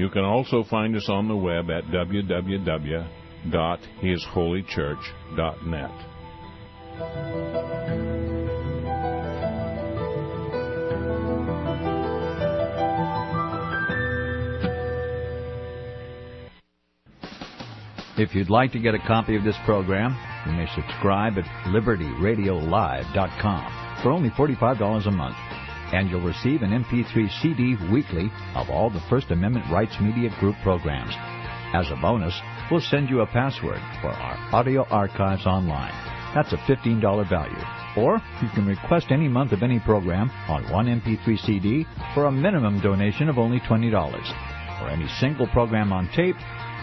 S8: You can also find us on the web at www.hisholychurch.net.
S2: If you'd like to get a copy of this program, you may subscribe at libertyradiolive.com for only $45 a month and you'll receive an MP3 CD weekly of all the First Amendment Rights Media Group programs. As a bonus, we'll send you a password for our audio archives online. That's a $15 value. Or you can request any month of any program on one MP3 CD for a minimum donation of only $20. Or any single program on tape,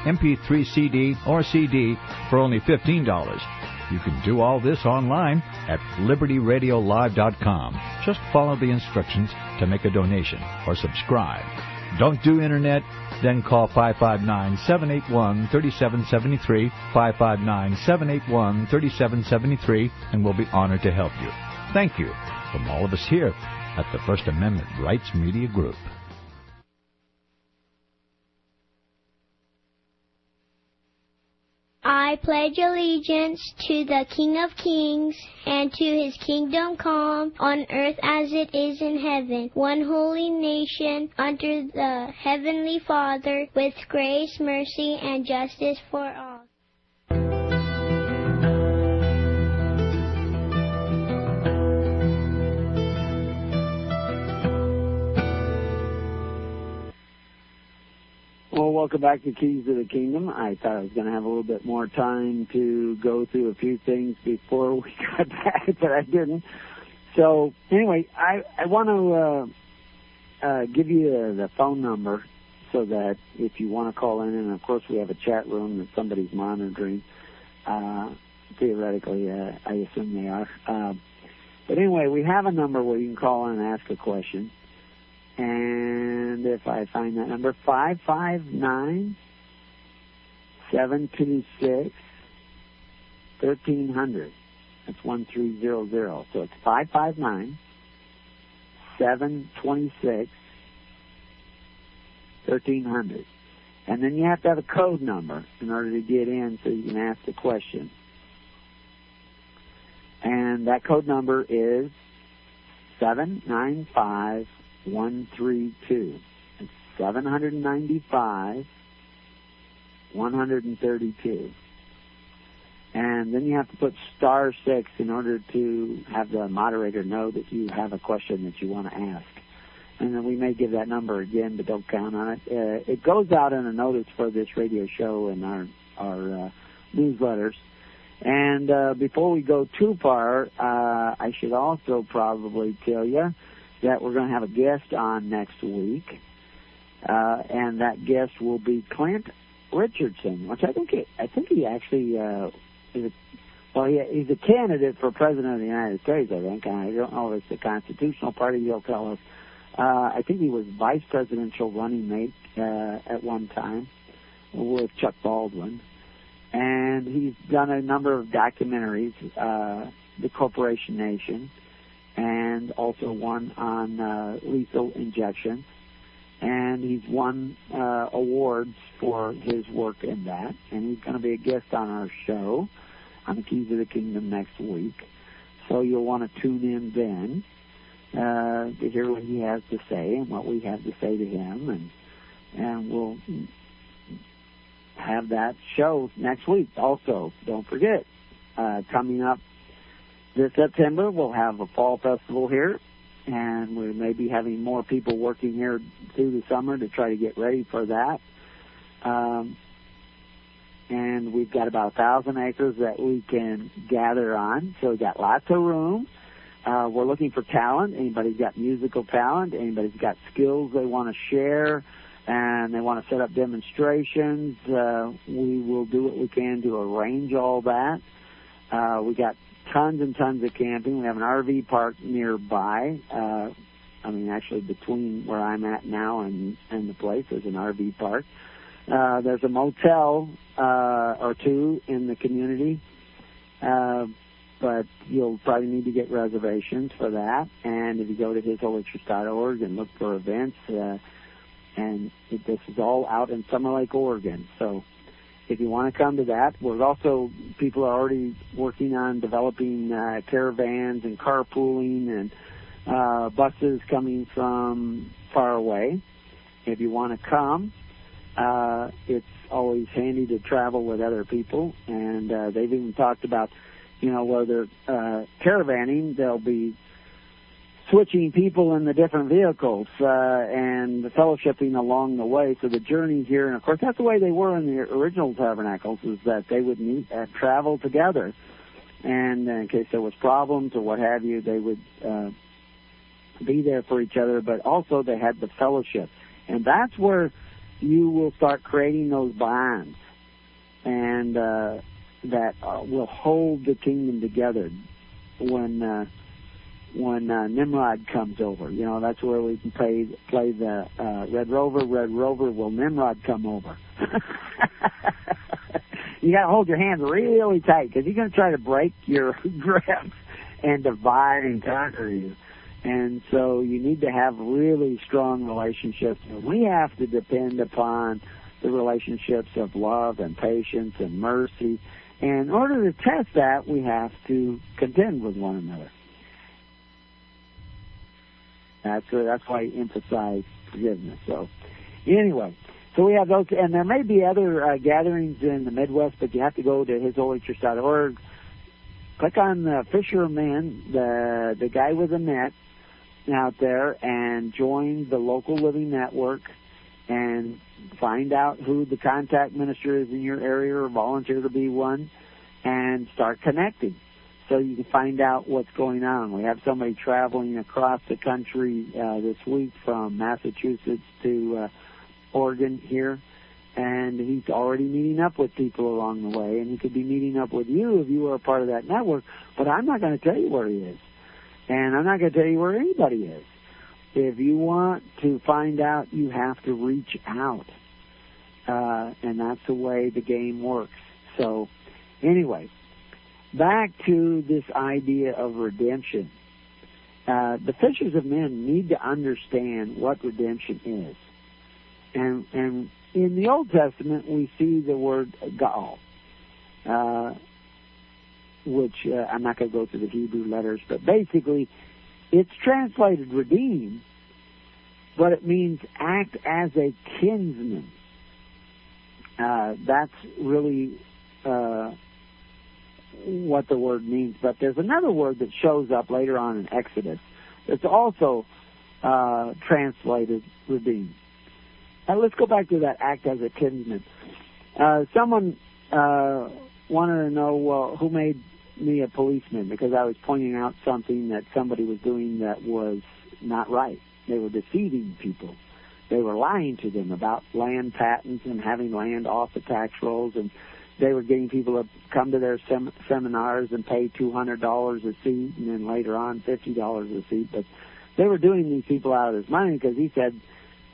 S2: MP3 CD, or CD for only $15. You can do all this online at libertyradiolive.com. Just follow the instructions to make a donation or subscribe. Don't do internet? Then call 559-781-3773, 559-781-3773, and we'll be honored to help you. Thank you from all of us here at the First Amendment Rights Media Group.
S9: I pledge allegiance to the King of Kings and to his kingdom come on earth as it is in heaven, one holy nation under the heavenly Father with grace, mercy, and justice for all.
S1: Well, welcome back to Keys of the Kingdom. I thought I was going to have a little bit more time to go through a few things before we got back, but I didn't. So anyway, I I want to uh, uh, give you uh, the phone number so that if you want to call in, and of course we have a chat room that somebody's monitoring. Uh, theoretically, uh, I assume they are. Uh, but anyway, we have a number where you can call in and ask a question. And if I find that number, five five nine seven two six thirteen hundred. That's one three zero zero. So it's five five nine seven twenty six thirteen hundred. And then you have to have a code number in order to get in so you can ask the question. And that code number is seven nine five one three two. Seven hundred and ninety five one hundred and thirty two. And then you have to put star six in order to have the moderator know that you have a question that you want to ask. And then we may give that number again, but don't count on it. Uh, it goes out in a notice for this radio show and our our uh, newsletters. And uh, before we go too far, uh, I should also probably tell you that we're going to have a guest on next week, uh, and that guest will be Clint Richardson, which I think he, I think he actually uh, is a, well, he, he's a candidate for president of the United States. I think I don't know if it's the Constitutional Party. He'll tell us. Uh, I think he was vice presidential running mate uh, at one time with Chuck Baldwin and he's done a number of documentaries, uh, The Corporation Nation, and also one on uh, lethal injection. And he's won uh, awards for his work in that. And he's going to be a guest on our show on the Keys of the Kingdom next week. So you'll want to tune in then uh, to hear what he has to say and what we have to say to him. And and we'll have that show next week. Also, don't forget, uh, coming up this September, we'll have a fall festival here, and we may be having more people working here through the summer to try to get ready for that. Um, and we've got about a thousand acres that we can gather on, so we've got lots of room. Uh, we're looking for talent. Anybody's got musical talent, anybody's got skills they want to share and they want to set up demonstrations, uh, we will do what we can to arrange all that. Uh, we got tons and tons of camping. We have an RV park nearby. Uh, I mean, actually, between where I'm at now and and the place, there's an RV park. Uh, there's a motel uh, or two in the community, uh, but you'll probably need to get reservations for that. And if you go to hisholychurch.org and look for events. Uh, and this is all out in Summer Lake, Oregon. So if you want to come to that, we're also people are already working on developing uh, caravans and carpooling and uh, buses coming from far away. If you want to come, uh, it's always handy to travel with other people, and uh, they've even talked about, you know, where they're uh, caravanning, they'll be switching people in the different vehicles uh, and the fellowshipping along the way. So the journey here, and of course that's the way they were in the original tabernacles, is that they would meet and travel together, and in case there was problems or what have you, they would uh, be there for each other. But also they had the fellowship, and that's where you will start creating those bonds, and uh, that uh, will hold the kingdom together when. Uh, when uh, Nimrod comes over. You know, that's where we can play play the uh, Red Rover. Red Rover, will Nimrod come over? you got to hold your hands really tight because he's going to try to break your grip and divide and conquer you. And so you need to have really strong relationships. We have to depend upon the relationships of love and patience and mercy. And in order to test that, we have to contend with one another. That's uh, that's why I emphasize forgiveness. So anyway, so we have those, and there may be other uh, gatherings in the Midwest, but you have to go to hisholychurch.org. Click on the fisherman, the the guy with the net out there, and join the local living network. and find out who the contact minister is in your area or volunteer to be one and start connecting so you can find out what's going on. We have somebody traveling across the country uh, this week from Massachusetts to uh, Oregon here, and he's already meeting up with people along the way, and he could be meeting up with you if you were a part of that network. But I'm not going to tell you where he is, and I'm not going to tell you where anybody is. If you want to find out, you have to reach out, uh, and that's the way the game works. So, anyway, back to this idea of redemption. Uh, the fishers of men need to understand what redemption is. And, and in the Old Testament, we see the word Gaal, uh, which uh, I'm not going to go through the Hebrew letters, but basically it's translated redeem, but it means act as a kinsman. Uh, that's really uh, what the word means. But there's another word that shows up later on in Exodus that's also uh, translated redeemed. Now let's go back to that act as a kinsman. Uh, someone uh, wanted to know, well, who made me a policeman because I was pointing out something that somebody was doing that was not right. They were deceiving people. They were lying to them about land patents and having land off the tax rolls and they were getting people to come to their sem- seminars and pay two hundred dollars a seat, and then later on fifty dollars a seat. But they were doing these people out of his money because he said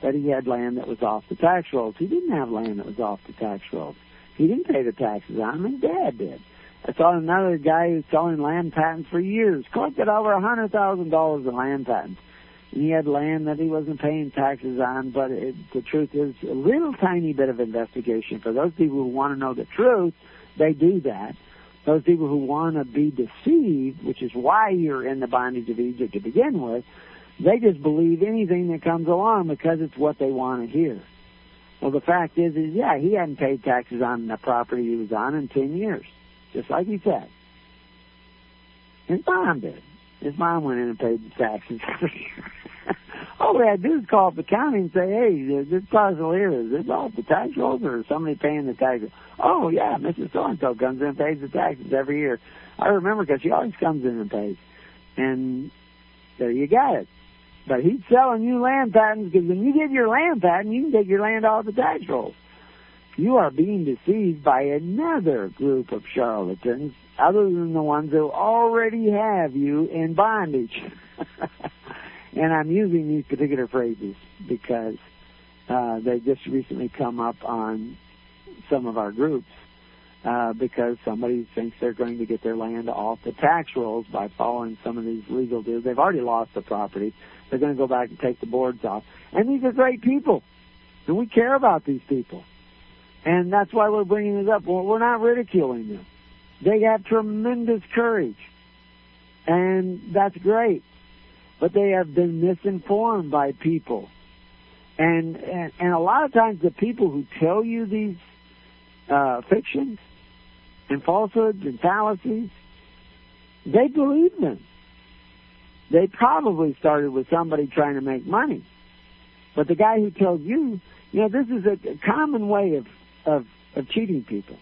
S1: that he had land that was off the tax rolls. He didn't have land that was off the tax rolls. He didn't pay the taxes on them. His dad did. I saw another guy who's selling land patents for years, collected over a hundred thousand dollars in land patents. And he had land that he wasn't paying taxes on, but it, the truth is a little tiny bit of investigation. For those people who want to know the truth, they do that. Those people who want to be deceived, which is why you're in the bondage of Egypt to begin with, they just believe anything that comes along because it's what they want to hear. Well, the fact is, is yeah, he hadn't paid taxes on the property he was on in ten years, just like he said. His mom did. His mom went in and paid the taxes. All we had to do is call up the county and say, hey, this parcel here, is this off oh, the tax rolls or somebody paying the taxes? Oh, yeah, Mrs. So-and-so comes in and pays the taxes every year. I remember because she always comes in and pays. And there you got it. But he's selling you land patents because when you get your land patent, you can take your land off the tax rolls. You are being deceived by another group of charlatans other than the ones who already have you in bondage. and I'm using these particular phrases because uh, they just recently come up on some of our groups uh, because somebody thinks they're going to get their land off the tax rolls by following some of these legal deals. They've already lost the property. They're going to go back and take the boards off. And these are great people. And we care about these people. And that's why we're bringing this up. Well, we're not ridiculing them. They have tremendous courage. And that's great. But they have been misinformed by people. And, and, and a lot of times the people who tell you these uh, fictions and falsehoods and fallacies, they believe them. They probably started with somebody trying to make money. But the guy who tells you, you know, this is a, common way of, of, of cheating people.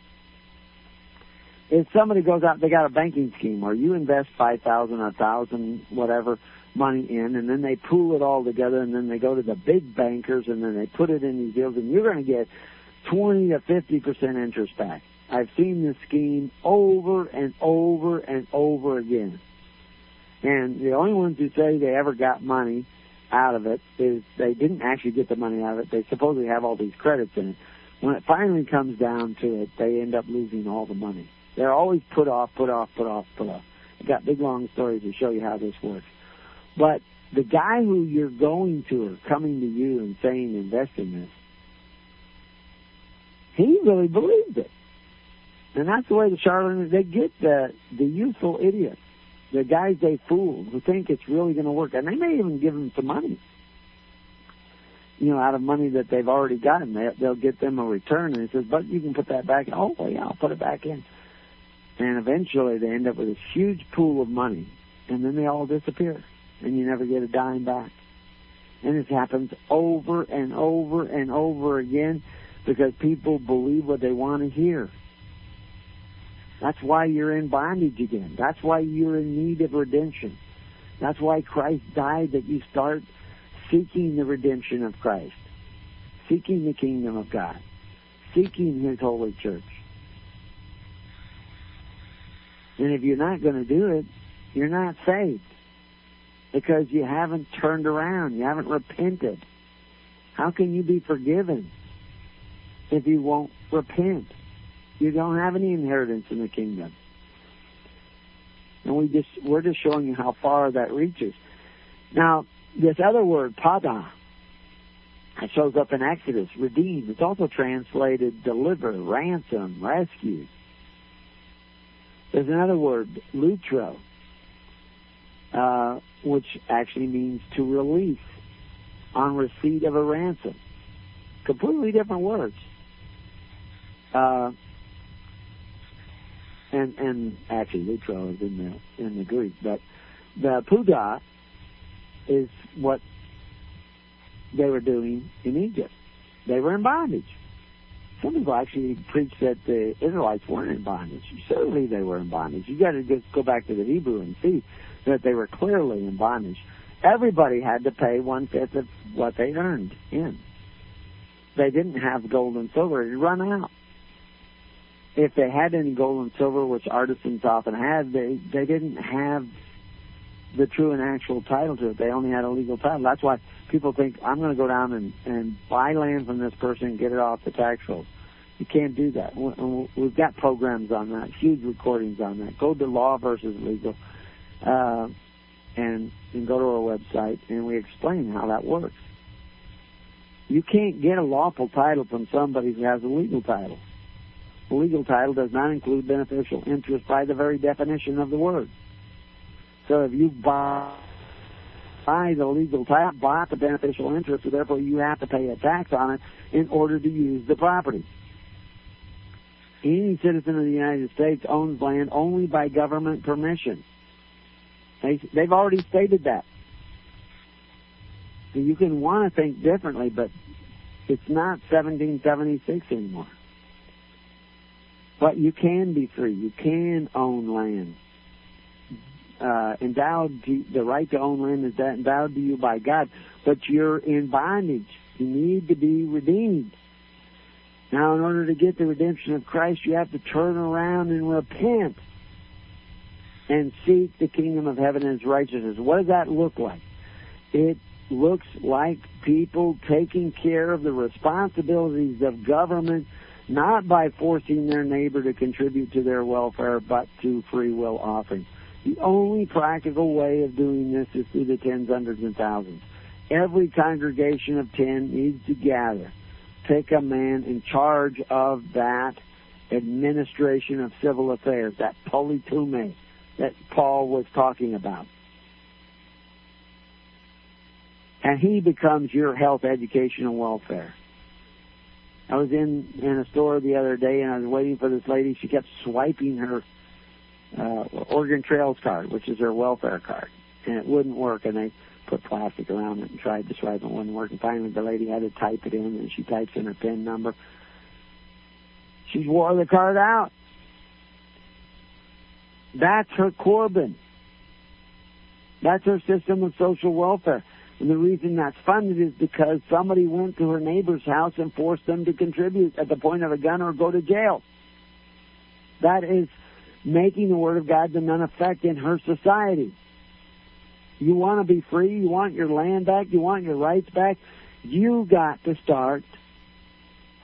S1: If somebody goes out, they got a banking scheme where you invest five thousand, a thousand, whatever money in, and then they pool it all together, and then they go to the big bankers, and then they put it in these deals, and you're going to get twenty to fifty percent interest back. I've seen this scheme over and over and over again. And the only ones who say they ever got money out of it is they didn't actually get the money out of it. They supposedly have all these credits in it. When it finally comes down to it, they end up losing all the money. They're always put off, put off, put off, put off. I've got big long stories to show you how this works. But the guy who you're going to or coming to you and saying invest in this, he really believes it. And that's the way the charlatans, they get the, the youthful idiots, the guys they fooled who think it's really going to work. And they may even give them some money. You know, out of money that they've already gotten, they, they'll get them a return. And he says, but you can put that back. Oh, well, yeah, I'll put it back in. And eventually they end up with a huge pool of money. And then they all disappear. And you never get a dime back. And this happens over and over and over again because people believe what they want to hear. That's why you're in bondage again. That's why you're in need of redemption. That's why Christ died, that you start seeking the redemption of Christ, seeking the kingdom of God, seeking His holy church. And if you're not going to do it, you're not saved because you haven't turned around, you haven't repented. How can you be forgiven if you won't repent? You don't have any inheritance in the kingdom. And we just we're just showing you how far that reaches. Now, this other word, pada, shows up in Exodus, redeem. It's also translated deliver, ransom, rescue. There's another word, lutro, uh, which actually means to release on receipt of a ransom. Completely different words. Uh, and and actually lutro is in the in the Greek, but the pada is what they were doing in Egypt. They were in bondage. Some people actually preach that the Israelites weren't in bondage. Certainly they were in bondage. You got to just go back to the Hebrew and see that they were clearly in bondage. Everybody had to pay one fifth of what they earned in. They didn't have gold and silver; it run out. If they had any gold and silver, which artisans often had, they they didn't have the true and actual title to it. They only had a legal title. That's why people think I'm going to go down and and buy land from this person and get it off the tax rolls. You can't do that. We've got programs on that, huge recordings on that. Go to Law versus Legal, uh, and and go to our website, and we explain how that works. You can't get a lawful title from somebody who has a legal title. A legal title does not include beneficial interest by the very definition of the word. So if you buy buy the legal title, buy the beneficial interest, so therefore you have to pay a tax on it in order to use the property. Any citizen of the United States owns land only by government permission. They, they've already stated that. So you can want to think differently, but it's not 1776 anymore. But you can be free. You can own land uh, endowed to, the right to own land is that endowed to you by God, but you're in bondage. You need to be redeemed. Now, in order to get the redemption of Christ, you have to turn around and repent and seek the kingdom of heaven and its righteousness. What does that look like? It looks like people taking care of the responsibilities of government, not by forcing their neighbor to contribute to their welfare, but to free will offerings. The only practical way of doing this is through the tens, hundreds, and thousands. Every congregation of ten needs to gather, take a man in charge of that administration of civil affairs, that politeuma that Paul was talking about. And he becomes your health, education, and welfare. I was in in a store the other day and I was waiting for this lady. She kept swiping her uh, Oregon Trails card, which is their welfare card, and it wouldn't work. And they put plastic around it and tried to swipe and it, wouldn't work. And finally, the lady had to type it in, and she types in her PIN number. She wore the card out. That's her Corban. That's her system of social welfare. And the reason that's funded is because somebody went to her neighbor's house and forced them to contribute at the point of a gun or go to jail. That is making the Word of God to none effect in her society. You want to be free, you want your land back, you want your rights back, you got to start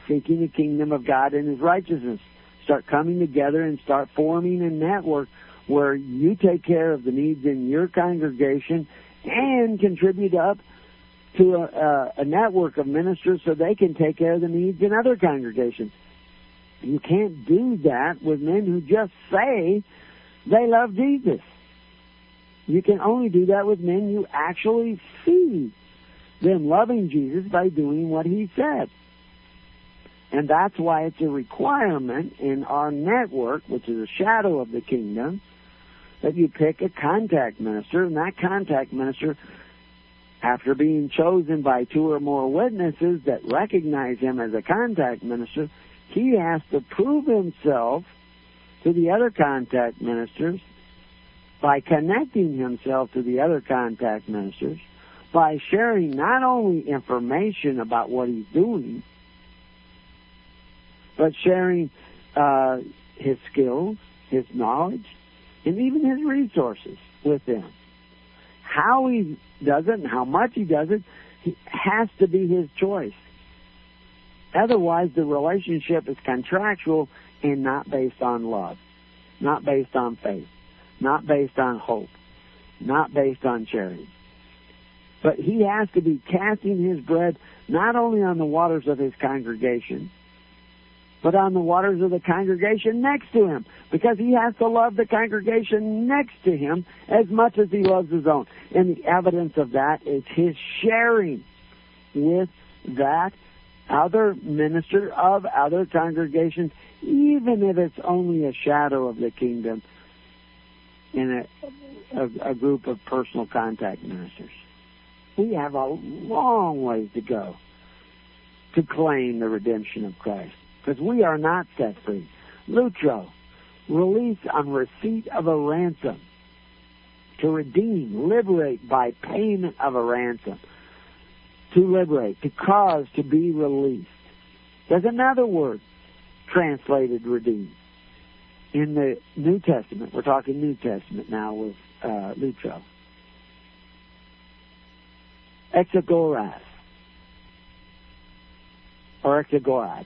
S1: seeking the kingdom of God and His righteousness. Start coming together and start forming a network where you take care of the needs in your congregation and contribute up to a, a, a network of ministers so they can take care of the needs in other congregations. You can't do that with men who just say they love Jesus. You can only do that with men you actually see them loving Jesus by doing what he said. And that's why it's a requirement in our network, which is a shadow of the kingdom, that you pick a contact minister, and that contact minister after being chosen by two or more witnesses that recognize him as a contact minister, he has to prove himself to the other contact ministers by connecting himself to the other contact ministers, by sharing not only information about what he's doing, but sharing uh, his skills, his knowledge, and even his resources with them. How he does it and how much he does it has to be his choice. Otherwise, the relationship is contractual and not based on love, not based on faith, not based on hope, not based on charity. But he has to be casting his bread not only on the waters of his congregation, but on the waters of the congregation next to him, because he has to love the congregation next to him as much as he loves his own. And the evidence of that is his sharing with that other minister of other congregations, even if it's only a shadow of the kingdom in a, a, a group of personal contact ministers. We have a long ways to go to claim the redemption of Christ because we are not set free. Lutro, release on receipt of a ransom. To redeem, liberate by payment of a ransom. To liberate, to cause to be released. There's another word translated redeem. In the New Testament, we're talking New Testament now with uh, Lutro. Exagoras. Or exagorad.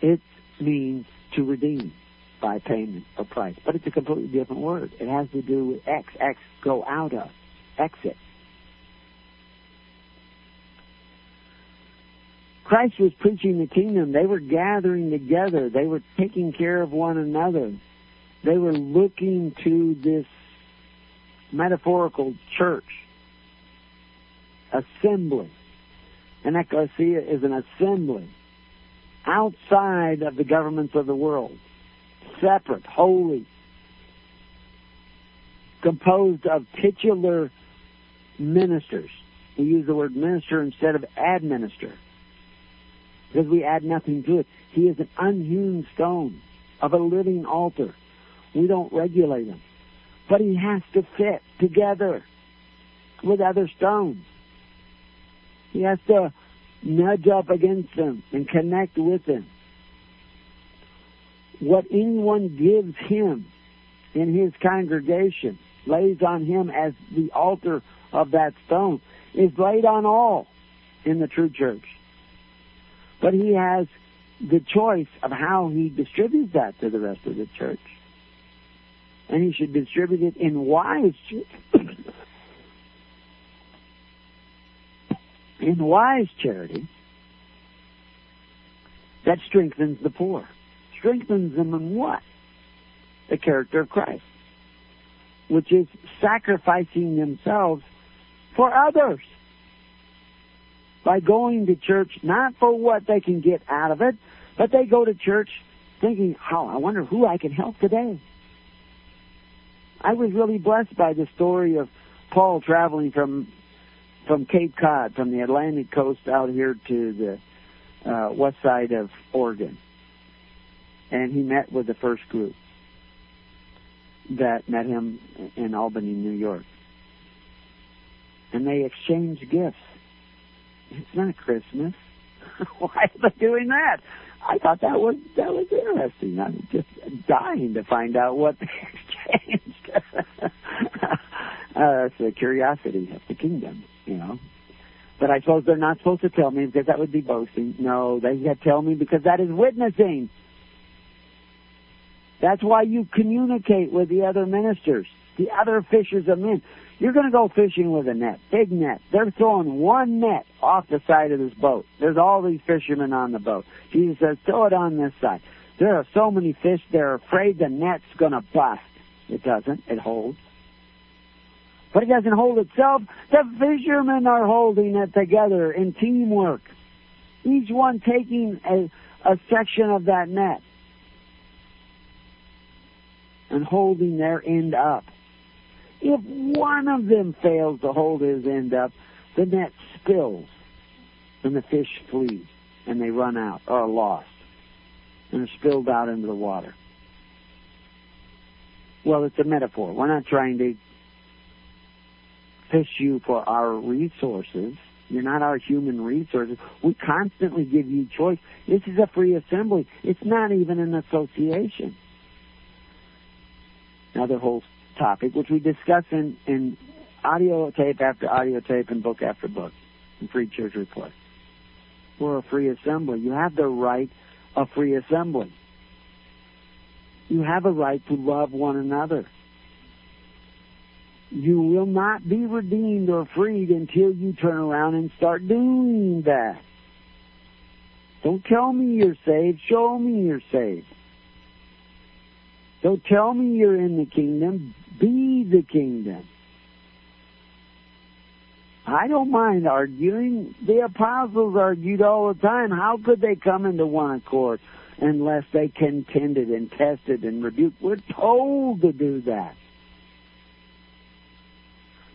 S1: It means to redeem by payment of price, but it's a completely different word. It has to do with X, X, go out of, exit. Christ was preaching the kingdom. They were gathering together. They were taking care of one another. They were looking to this metaphorical church, assembly. An ecclesia is an assembly outside of the governments of the world, separate, holy, composed of titular ministers. We use the word minister instead of administer because we add nothing to it. He is an unhewn stone of a living altar. We don't regulate him. But he has to fit together with other stones. He has to nudge up against them and connect with them. What anyone gives him in his congregation lays on him as the altar of that stone is laid on all in the true church. But he has the choice of how he distributes that to the rest of the church. And he should distribute it in wise in wise charity that strengthens the poor. Strengthens them in what? The character of Christ, which is sacrificing themselves for others by going to church not for what they can get out of it, but they go to church thinking, oh, I wonder who I can help today. I was really blessed by the story of Paul traveling from from Cape Cod, from the Atlantic coast out here to the uh, west side of Oregon. And he met with the first group that met him in Albany, New York. And they exchanged gifts. It's not Christmas. Why are they doing that? I thought that was that was interesting. I'm just dying to find out what they exchanged. uh, it's the curiosity of the kingdom you know. But I suppose they're not supposed to tell me because that would be boasting. No, they got to tell me because that is witnessing. That's why you communicate with the other ministers, the other fishers of men. You're going to go fishing with a net, big net. They're throwing one net off the side of this boat. There's all these fishermen on the boat. Jesus says, throw it on this side. There are so many fish, they're afraid the net's going to bust. It doesn't. It holds but it doesn't hold itself. The fishermen are holding it together in teamwork, each one taking a, a section of that net and holding their end up If one of them fails to hold his end up, the net spills and the fish flee and they run out or are lost and are spilled out into the water. Well, it's a metaphor. We're not trying to fish you for our resources. You're not our human resources. We constantly give you choice. This is a free assembly. It's not even an association. Another whole topic, which we discuss in, in audio tape after audio tape and book after book in Free Church Report. We're a free assembly. You have the right of free assembly. You have a right to love one another. You will not be redeemed or freed until you turn around and start doing that. Don't tell me you're saved. Show me you're saved. Don't tell me you're in the kingdom. Be the kingdom. I don't mind arguing. The apostles argued all the time. How could they come into one accord unless they contended and tested and rebuked? We're told to do that.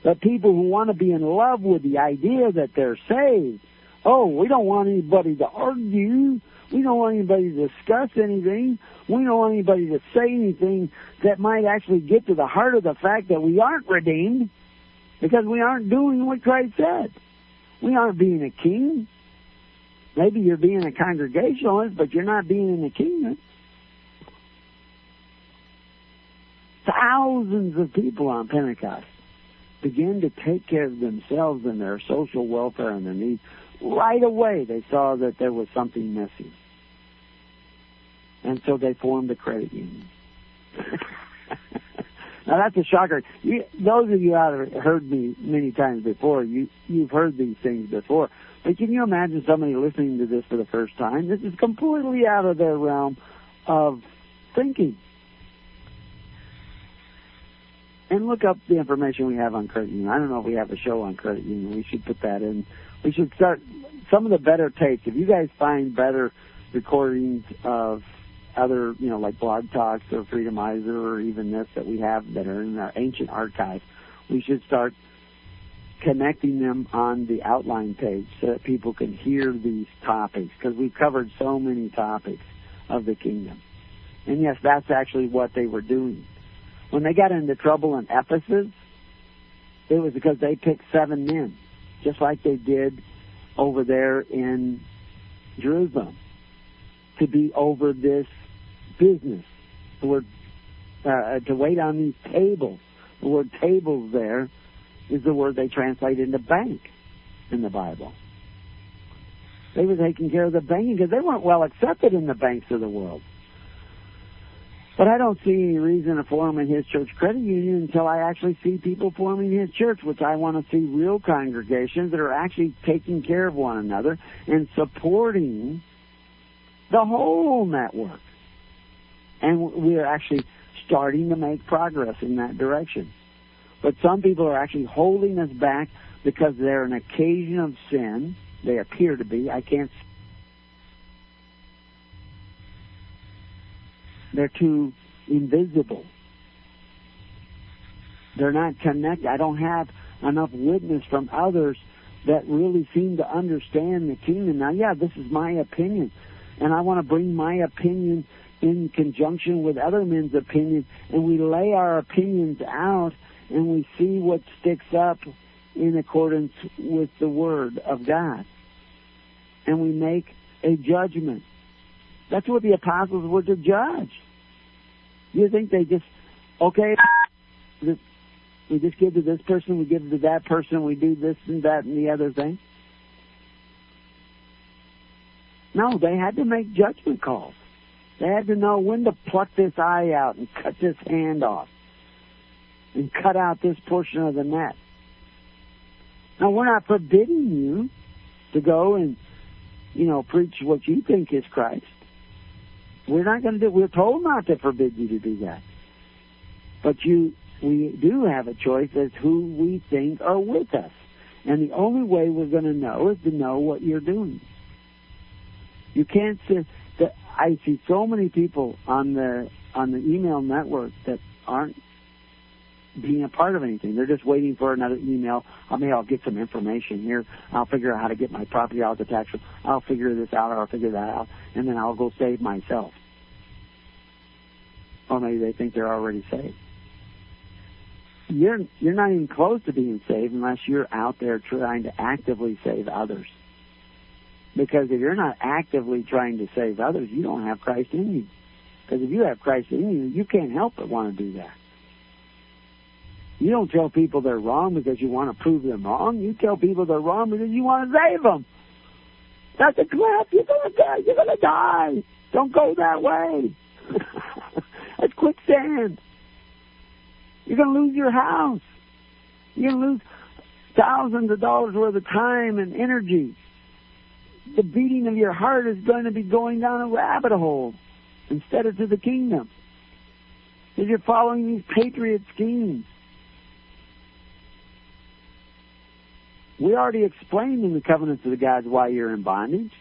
S1: But people who want to be in love with the idea that they're saved, oh, we don't want anybody to argue. We don't want anybody to discuss anything. We don't want anybody to say anything that might actually get to the heart of the fact that we aren't redeemed because we aren't doing what Christ said. We aren't being a king. Maybe you're being a congregationalist, but you're not being in the kingdom. Thousands of people on Pentecost begin to take care of themselves and their social welfare and their needs. Right away, they saw that there was something missing. And so they formed a credit union. now that's a shocker. You, those of you out have heard me many times before. You you've heard these things before. But can you imagine somebody listening to this for the first time? This is completely out of their realm of thinking. And look up the information we have on credit union. I don't know if we have a show on credit union. We should put that in. We should start some of the better tapes. If you guys find better recordings of other, you know, like Blog Talks or Freedomizer or even this that we have that are in our ancient archive, we should start connecting them on the outline page so that people can hear these topics because we've covered so many topics of the kingdom. And yes, that's actually what they were doing. When they got into trouble in Ephesus, it was because they picked seven men, just like they did over there in Jerusalem, to be over this business. The word uh, to wait on these tables. The word tables there is the word they translate into bank in the Bible. They were taking care of the banking because they weren't well accepted in the banks of the world. But I don't see any reason to form in his church credit union until I actually see people forming his church, which I want to see real congregations that are actually taking care of one another and supporting the whole network. And we're actually starting to make progress in that direction. But some people are actually holding us back because they're an occasion of sin. They appear to be. I can't They're too invisible. They're not connected. I don't have enough witness from others that really seem to understand the kingdom. Now, yeah, this is my opinion, and I want to bring my opinion in conjunction with other men's opinion, and we lay our opinions out, and we see what sticks up in accordance with the Word of God. And we make a judgment. That's what the apostles were to judge. You think they just, okay, we just give to this person, we give to that person, we do this and that and the other thing? No, they had to make judgment calls. They had to know when to pluck this eye out and cut this hand off and cut out this portion of the net. Now, we're not forbidding you to go and, you know, preach what you think is Christ. We're not going to do. We're told not to forbid you to do that. But you, we do have a choice as who we think are with us, and the only way we're going to know is to know what you're doing. You can't say that. I see so many people on the on the email network that aren't being a part of anything. They're just waiting for another email. I mean, I'll get some information here. I'll figure out how to get my property out of the tax. I'll figure this out or I'll figure that out, and then I'll go save myself. Or maybe they think they're already saved. You're you're not even close to being saved unless you're out there trying to actively save others. Because if you're not actively trying to save others, you don't have Christ in you. Because if you have Christ in you, you can't help but want to do that. You don't tell people they're wrong because you want to prove them wrong. You tell people they're wrong because you want to save them. That's a trap. You're gonna die. You're gonna die. Don't go that way. That's quicksand. You're gonna lose your house. You're gonna lose thousands of dollars worth of time and energy. The beating of your heart is going to be going down a rabbit hole instead of to the kingdom. Because you're following these patriot schemes. We already explained in the covenants of the gods why you're in bondage.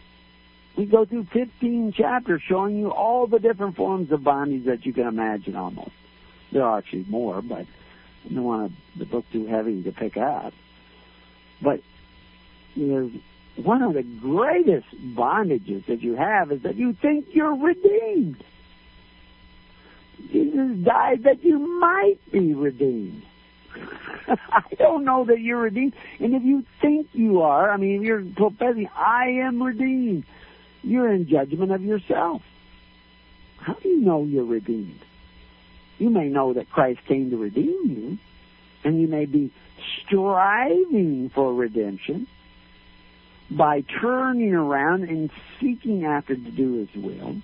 S1: We go through 15 chapters showing you all the different forms of bondage that you can imagine almost. There are actually more, but I don't want the book too heavy to pick up. But there's one of the greatest bondages that you have is that you think you're redeemed. Jesus died that you might be redeemed. I don't know that you're redeemed. And if you think you are, I mean, you're professing, I am redeemed, you're in judgment of yourself. How do you know you're redeemed? You may know that Christ came to redeem you, and you may be striving for redemption by turning around and seeking after to do His will.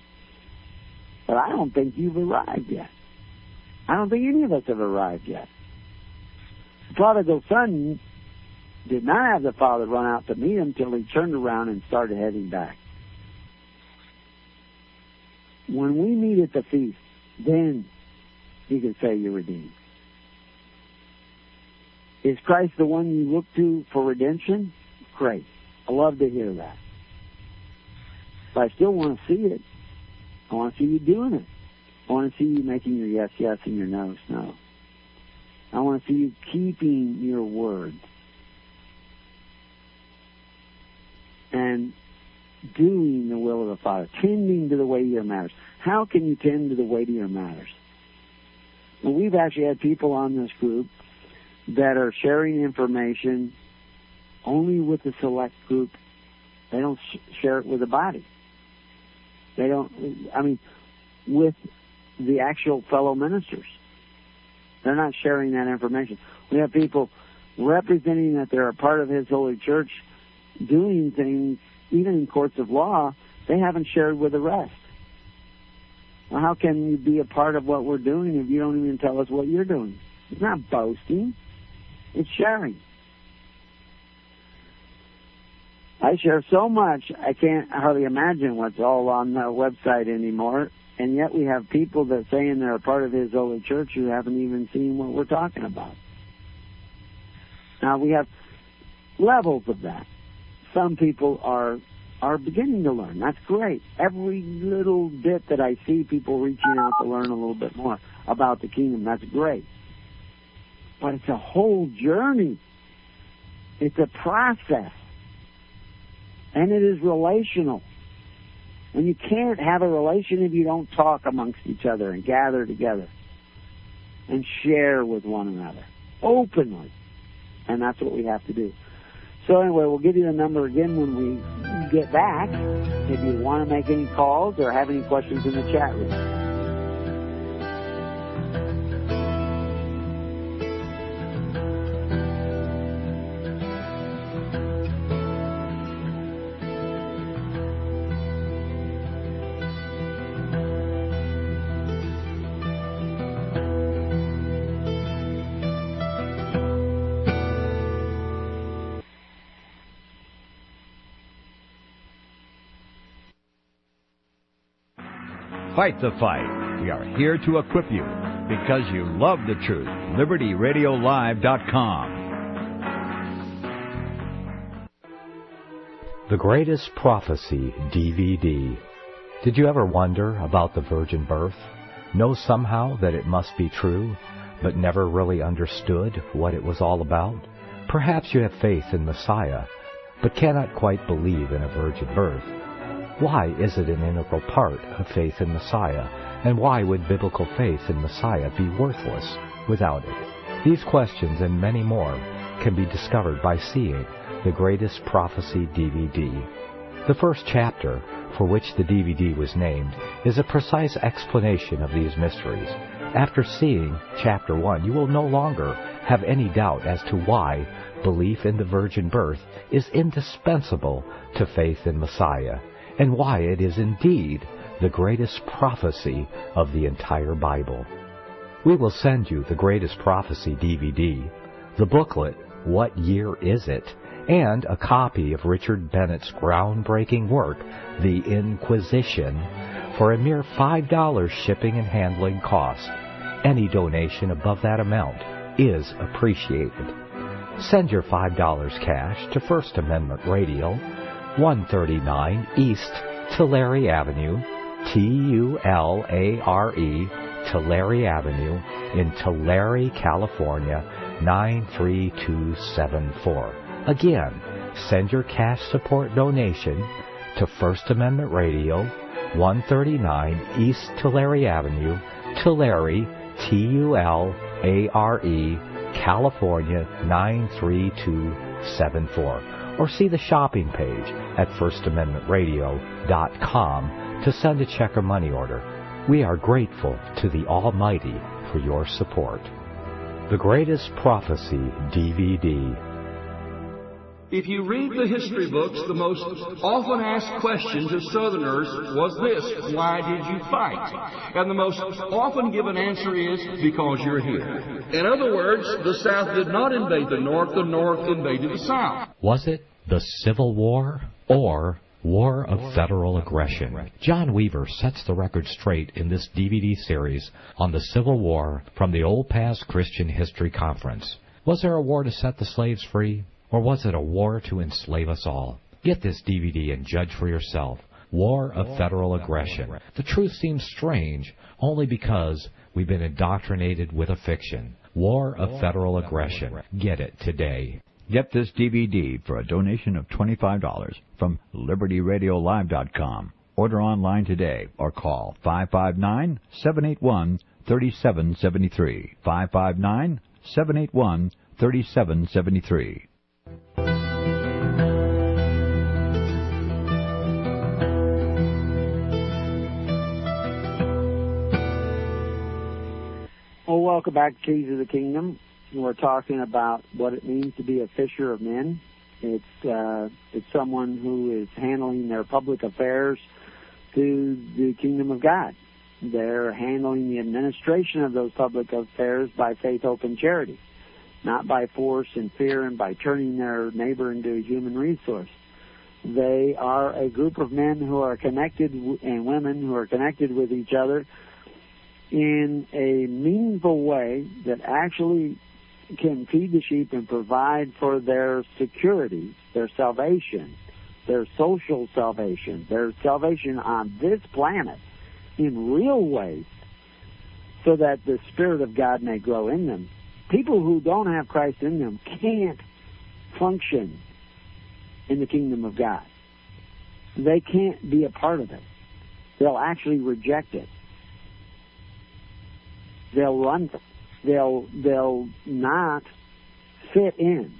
S1: But I don't think you've arrived yet. I don't think any of us have arrived yet. Prodigal son did not have the father run out to meet him until he turned around and started heading back. When we meet at the feast, then you can say you're redeemed. Is Christ the one you look to for redemption? Great. I love to hear that. But I still want to see it. I want to see you doing it. I want to see you making your yes, yes and your no, no. I want to see you keeping your word. And doing the will of the Father, tending to the weightier matters. How can you tend to the weightier matters? Well, we've actually had people on this group that are sharing information only with the select group. They don't sh- share it with the body. They don't, I mean, with the actual fellow ministers. They're not sharing that information. We have people representing that they're a part of His holy church doing things, even in courts of law, they haven't shared with the rest. Well, how can you be a part of what we're doing if you don't even tell us what you're doing? It's not boasting, it's sharing. I share so much, I can't hardly imagine what's all on the website anymore. And yet we have people that saying they're a part of His holy church who haven't even seen what we're talking about. Now we have levels of that. Some people are are beginning to learn. That's great. Every little bit that I see people reaching out to learn a little bit more about the kingdom, that's great. But it's a whole journey. It's a process. And it is relational. And you can't have a relation if you don't talk amongst each other and gather together and share with one another openly. And that's what we have to do. So anyway, we'll give you the number again when we get back. If you want to make any calls or have any questions in the chat room.
S2: Fight the fight. We are here to equip you because you love the truth. LibertyRadioLive.com.
S3: The Greatest Prophecy DVD. Did you ever wonder about the virgin birth? Know somehow that it must be true? but never really understood what it was all about? Perhaps you have faith in Messiah, but cannot quite believe in a virgin birth. Why is it an integral part of faith in Messiah, and why would biblical faith in Messiah be worthless without it? These questions and many more can be discovered by seeing the Greatest Prophecy DVD. The first chapter, for which the DVD was named, is a precise explanation of these mysteries. After seeing chapter 1, you will no longer have any doubt as to why belief in the virgin birth is indispensable to faith in Messiah, and why it is indeed the greatest prophecy of the entire Bible. We will send you the Greatest Prophecy DVD, the booklet, What Year Is It? and a copy of Richard Bennett's groundbreaking work, The Inquisition, for a mere $5 shipping and handling cost. Any donation above that amount is appreciated. Send your $5 cash to First Amendment Radio, 139 East Tulare Avenue, T-U-L-A-R-E, Tulare Avenue, in Tulare, California, 93274. Again, send your cash support donation to First Amendment Radio, 139 East Tulare Avenue, Tulare, T-U-L-A-R-E, California 93274. Or see the shopping page at firstamendmentradio.com to send a check or money order. We are grateful to the Almighty for your support. The Greatest Prophecy DVD.
S10: If you read the history books, the most often asked question to Southerners was this, why did you fight? And the most often given answer is, because you're here. In other words, the South did not invade the North, the North invaded the South.
S3: Was it the Civil War or War of Federal Aggression? John Weaver sets the record straight in this DVD series on the Civil War from the Old Past Christian History Conference. Was there a war to set the slaves free? Or was it a war to enslave us all? Get this DVD and judge for yourself. War of Federal Aggression. The truth seems strange only because we've been indoctrinated with a fiction. War of Federal Aggression. Get it today.
S2: Get this DVD for a donation of $25 from LibertyRadioLive.com. Order online today or call 559 781 3773. 559 781 3773.
S1: Well, welcome back Keys of the Kingdom. We're talking about what it means to be a fisher of men. It's uh, it's someone who is handling their public affairs to the kingdom of God. They're handling the administration of those public affairs by faith, hope, and charity, not by force and fear and by turning their neighbor into a human resource. They are a group of men who are connected and women who are connected with each other in a meaningful way that actually can feed the sheep and provide for their security, their salvation, their social salvation, their salvation on this planet in real ways so that the Spirit of God may grow in them. People who don't have Christ in them can't function in the kingdom of God. They can't be a part of it. They'll actually reject it. They'll run. They'll they'll not fit in.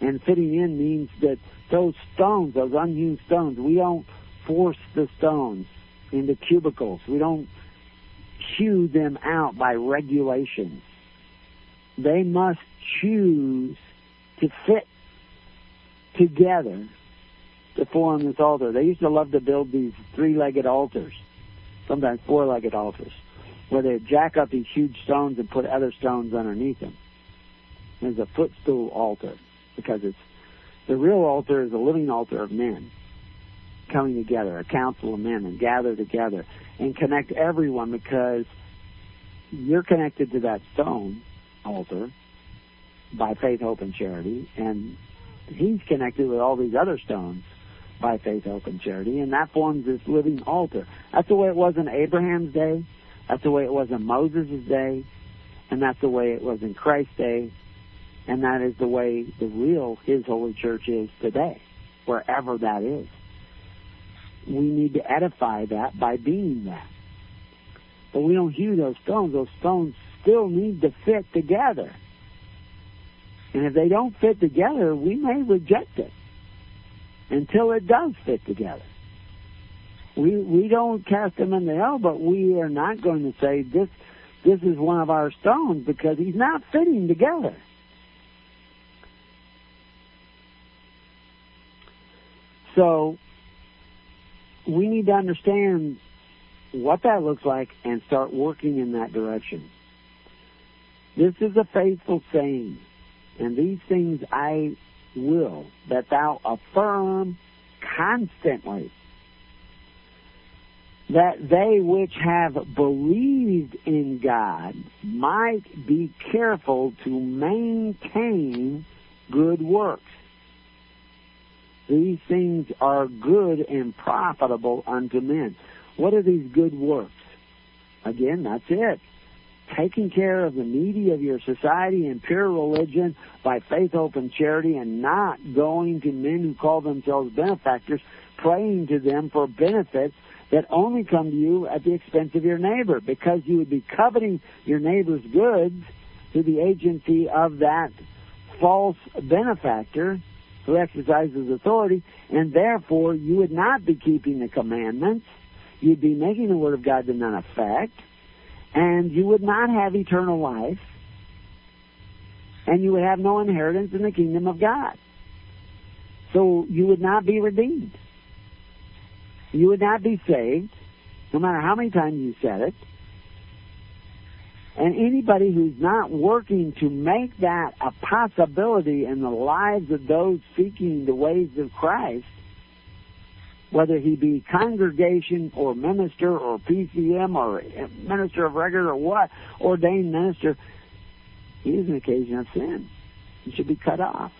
S1: And fitting in means that those stones, those unhewn stones, we don't force the stones into cubicles. We don't hew them out by regulations. They must choose to fit together to form this altar. They used to love to build these three-legged altars, sometimes four-legged altars, where they'd jack up these huge stones and put other stones underneath them. There's a footstool altar because it's the real altar is a living altar of men coming together, a council of men, and gather together and connect everyone because you're connected to that stone altar by faith, hope, and charity, and he's connected with all these other stones by faith, hope, and charity, and that forms this living altar. That's the way it was in Abraham's day. That's the way it was in Moses' day. And that's the way it was in Christ's day, and that is the way the real His holy church is today, wherever that is. We need to edify that by being that. But we don't hew those stones. Those stones still need to fit together. And if they don't fit together, we may reject it until it does fit together. We we don't cast him in the hell, but we are not going to say this this is one of our stones because he's not fitting together. So we need to understand what that looks like and start working in that direction. This is a faithful saying, and these things I will, that thou affirm constantly, that they which have believed in God might be careful to maintain good works. These things are good and profitable unto men. What are these good works? Again, that's it. Taking care of the needy of your society and pure religion by faith, hope, and charity, and not going to men who call themselves benefactors, praying to them for benefits that only come to you at the expense of your neighbor, because you would be coveting your neighbor's goods through the agency of that false benefactor who exercises authority, and therefore you would not be keeping the commandments. You'd be making the word of God to none effect, and you would not have eternal life, and you would have no inheritance in the kingdom of God. So you would not be redeemed. You would not be saved, no matter how many times you said it. And anybody who's not working to make that a possibility in the lives of those seeking the ways of Christ, whether he be congregation or minister or PCM or minister of record or what, ordained minister, he is an occasion of sin. He should be cut off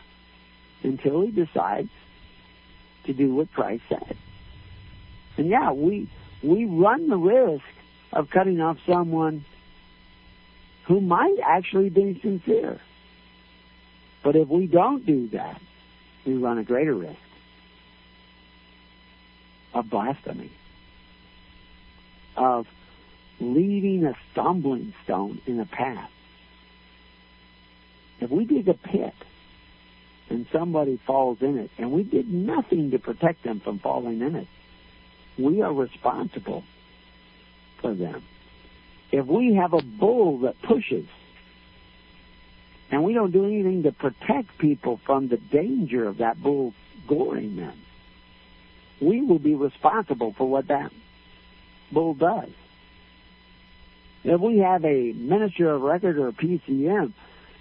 S1: until he decides to do what Christ said. And yeah, we we run the risk of cutting off someone who might actually be sincere. But if we don't do that, we run a greater risk of blasphemy, of leaving a stumbling stone in a path. If we dig a pit and somebody falls in it, and we did nothing to protect them from falling in it, we are responsible for them. If we have a bull that pushes, and we don't do anything to protect people from the danger of that bull goring them, we will be responsible for what that bull does. If we have a minister of record or a PCM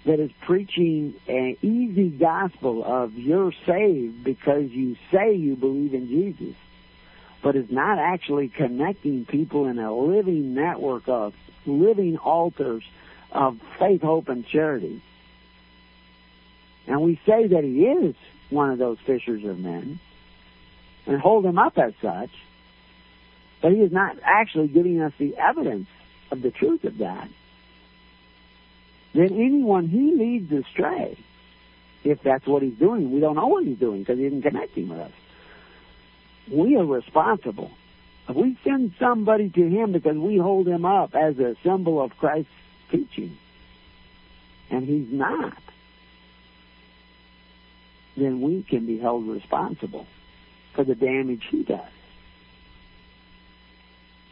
S1: that is preaching an easy gospel of you're saved because you say you believe in Jesus, but is not actually connecting people in a living network of living altars of faith, hope, and charity. And we say that he is one of those fishers of men and hold him up as such, but he is not actually giving us the evidence of the truth of that. Then anyone he leads astray, if that's what he's doing, we don't know what he's doing because he isn't connecting with us we are responsible. If we send somebody to him because we hold him up as a symbol of Christ's teaching, and he's not, then we can be held responsible for the damage he does.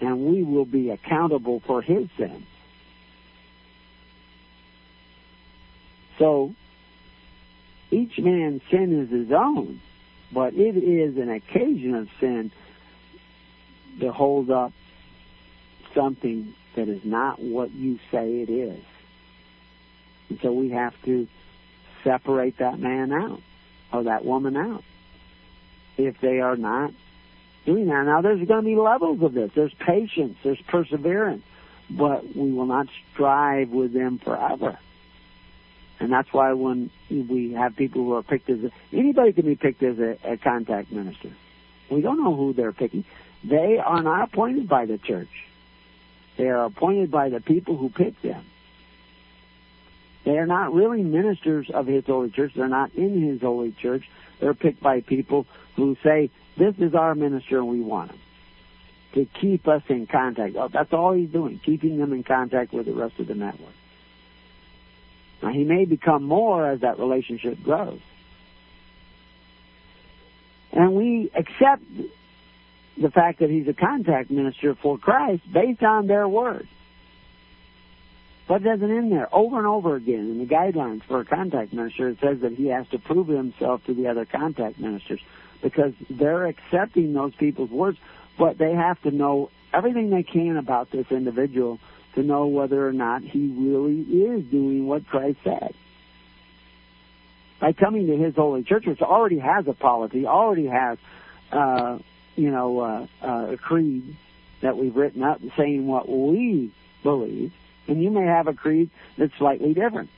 S1: And we will be accountable for his sins. So, each man's sin is his own. But it is an occasion of sin to hold up something that is not what you say it is. And so we have to separate that man out or that woman out if they are not doing that. Now, there's going to be levels of this. There's patience, there's perseverance, but we will not strive with them forever. And that's why when we have people who are picked as a, anybody can be picked as a, a contact minister. We don't know who they're picking. They are not appointed by the church. They are appointed by the people who pick them. They are not really ministers of His holy church. They're not in His holy church. They're picked by people who say, "This is our minister, and we want him." To keep us in contact. Oh, that's all he's doing, keeping them in contact with the rest of the network. Now, he may become more as that relationship grows. And we accept the fact that he's a contact minister for Christ based on their word. But doesn't end there. Over and over again in the guidelines for a contact minister, it says that he has to prove himself to the other contact ministers because they're accepting those people's words, but they have to know everything they can about this individual to know whether or not he really is doing what Christ said. By coming to his holy church, which already has a polity, already has, uh, you know, uh, uh, a creed that we've written up saying what we believe, and you may have a creed that's slightly different.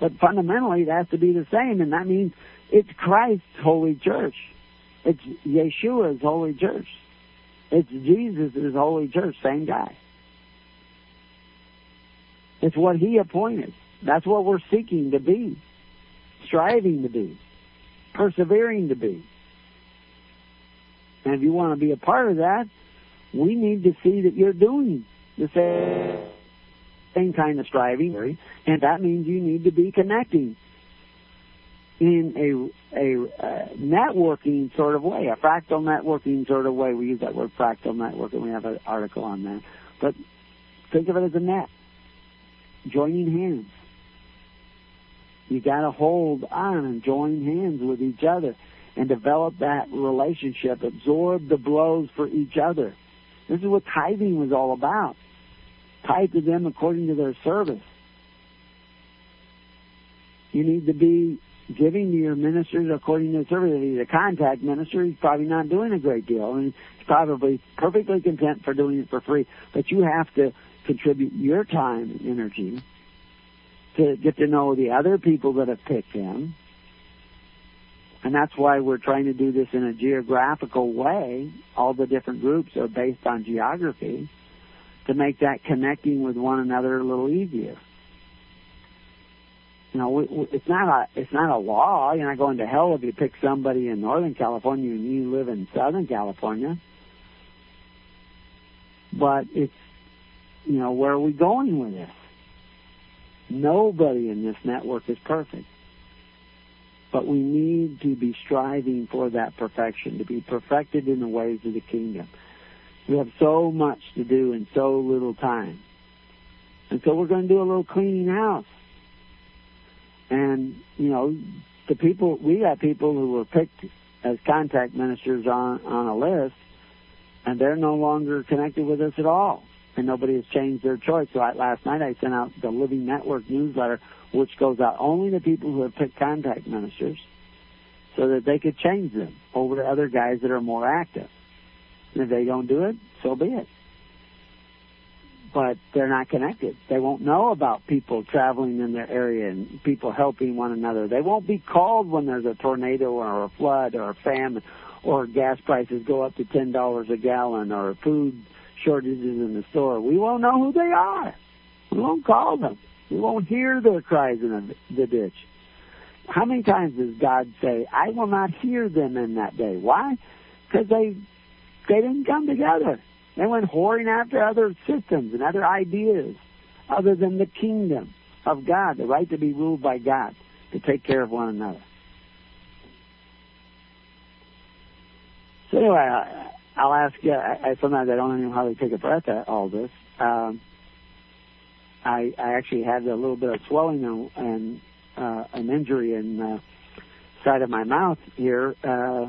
S1: But fundamentally, it has to be the same, and that means it's Christ's holy church. It's Yeshua's holy church. It's Jesus' holy church, same guy. It's what he appointed. That's what we're seeking to be, striving to be, persevering to be. And if you want to be a part of that, we need to see that you're doing the same, same kind of striving, and that means you need to be connecting in a, a networking sort of way, a fractal networking sort of way. We use that word fractal network, and we have an article on that. But think of it as a net, joining hands. You got to hold on and join hands with each other and develop that relationship, absorb the blows for each other. This is what tithing was all about. Tithe to them according to their service. You need to be giving to your ministers according to the service. If he's a contact minister, he's probably not doing a great deal. Mean, he's probably perfectly content for doing it for free. But you have to contribute your time and energy to get to know the other people that have picked him. And that's why we're trying to do this in a geographical way. All the different groups are based on geography to make that connecting with one another a little easier. You know, it's not a it's not a law. You're not going to hell if you pick somebody in Northern California and you live in Southern California. But it's you know where are we going with this? Nobody in this network is perfect. But we need to be striving for that perfection, to be perfected in the ways of the kingdom. We have so much to do in so little time. And so we're going to do a little cleaning house. And, you know, the people, we got people who were picked as contact ministers on, on a list, and they're no longer connected with us at all. And nobody has changed their choice. So I, last night I sent out the Living Network newsletter, which goes out only to people who have picked contact ministers, so that they could change them over to other guys that are more active. And if they don't do it, so be it. But they're not connected. They won't know about people traveling in their area and people helping one another. They won't be called when there's a tornado or a flood or a famine or gas prices go up to ten dollars a gallon or food shortages in the store. We won't know who they are. We won't call them. We won't hear their cries in the, ditch. How many times does God say, I will not hear them in that day? Why? Because they they didn't come together. They went whoring after other systems and other ideas other than the kingdom of God, the right to be ruled by God, to take care of one another. So anyway, I'll ask you, I, I, sometimes I don't even hardly take a breath at all this. Um, I, I actually had a little bit of swelling and, and uh, an injury in the side of my mouth here uh,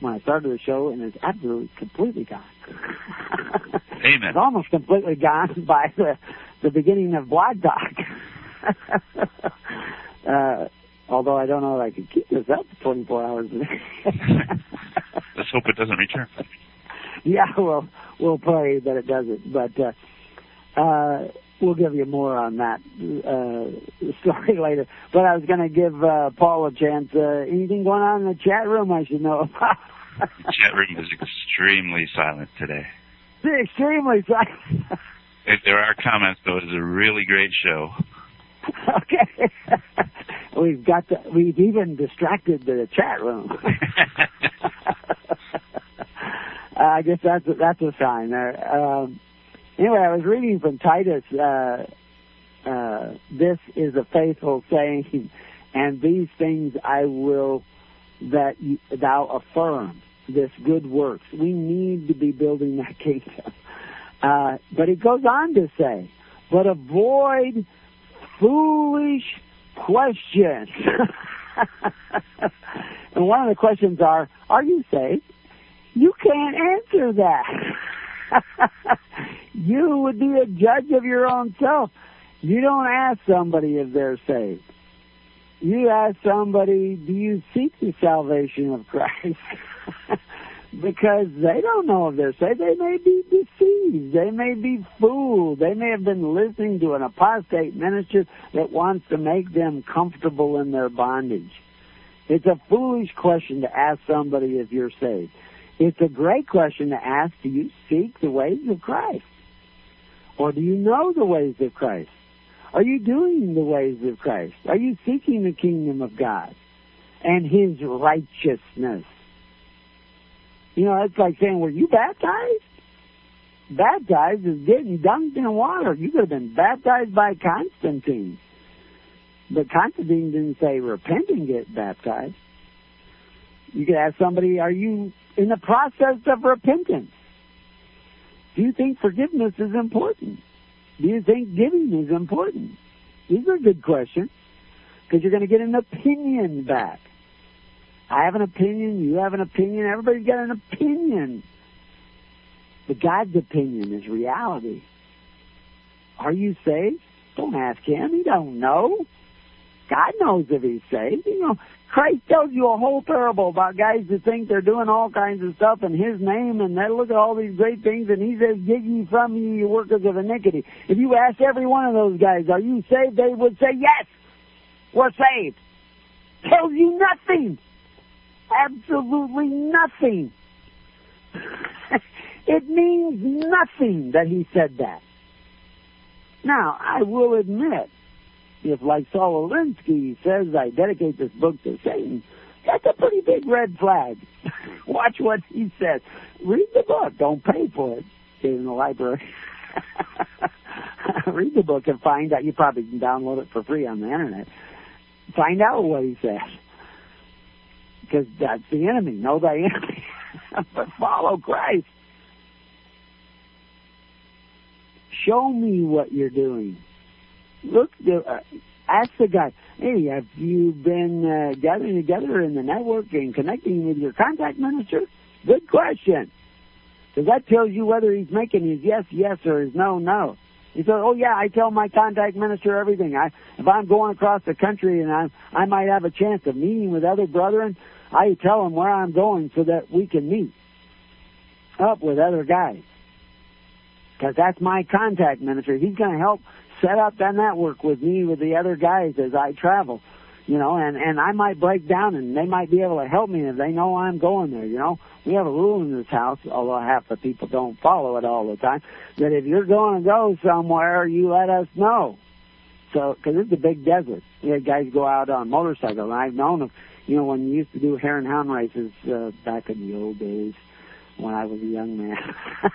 S1: when I started the show, and it's absolutely completely gone.
S11: Amen.
S1: it's almost completely gone by the the beginning of Blog Talk. uh, although I don't know if I can keep this up for 24 hours a day.
S11: Let's hope it doesn't return.
S1: Yeah, well, we'll pray that it doesn't. But uh, uh, we'll give you more on that uh, story later. But I was going to give uh, Paul a chance. Uh, anything going on in the chat room I should know about?
S11: the chat room is extremely silent today.
S1: Extremely silent.
S11: if there are comments, though, it is a really great show.
S1: okay. we've got the, we've even distracted the chat room. Uh, I guess that's a, that's a sign there. Um, anyway, I was reading from Titus. Uh, uh, this is a faithful saying, and these things I will that you, thou affirm this good works. We need to be building that kingdom. Uh, but it goes on to say, but avoid foolish questions. and one of the questions are, are you saved? You can't answer that. you would be a judge of your own self. You don't ask somebody if they're saved. You ask somebody, do you seek the salvation of Christ? because they don't know if they're saved. They may be deceived. They may be fooled. They may have been listening to an apostate minister that wants to make them comfortable in their bondage. It's a foolish question to ask somebody if you're saved. It's a great question to ask, do you seek the ways of Christ? Or do you know the ways of Christ? Are you doing the ways of Christ? Are you seeking the kingdom of God and His righteousness? You know, it's like saying, were you baptized? Baptized is getting dunked in water. You could have been baptized by Constantine. But Constantine didn't say repent and get baptized. You could ask somebody, are you in the process of repentance? Do you think forgiveness is important? Do you think giving is important? These are good questions because you're going to get an opinion back. I have an opinion, you have an opinion, everybody's got an opinion. But God's opinion is reality. Are you saved? Don't ask him. He don't know. God knows if he's saved. You know, Christ tells you a whole parable about guys who think they're doing all kinds of stuff in his name and they look at all these great things and he says, Get ye from me, you workers of iniquity. If you ask every one of those guys, Are you saved? they would say, Yes, we're saved. Tells you nothing absolutely nothing. it means nothing that he said that. Now, I will admit, if like Saul Alinsky says I dedicate this book to Satan, that's a pretty big red flag. Watch what he says. Read the book. Don't pay for it. Get in the library. Read the book and find out. You probably can download it for free on the internet. Find out what he says because that's the enemy. Know thy enemy, but follow Christ. Show me what you're doing. Look, uh, ask the guy, hey, have you been uh, gathering together in the network and connecting with your contact minister? Good question. Because that tells you whether he's making his yes, yes, or his no, no. He said, "Oh yeah, I tell my contact minister everything. I if I'm going across the country and I I might have a chance of meeting with other brethren, I tell him where I'm going so that we can meet up with other guys. Because that's my contact minister. He's going to help set up that network with me with the other guys as I travel. You know, and and I might break down, and they might be able to help me if they know I'm going there. You know, we have a rule in this house, although half the people don't follow it all the time, that if you're going to go somewhere, you let us know. So, because it's a big desert, we had guys go out on motorcycles, and I've known them you know, when you used to do hare and hound races uh, back in the old days when I was a young man,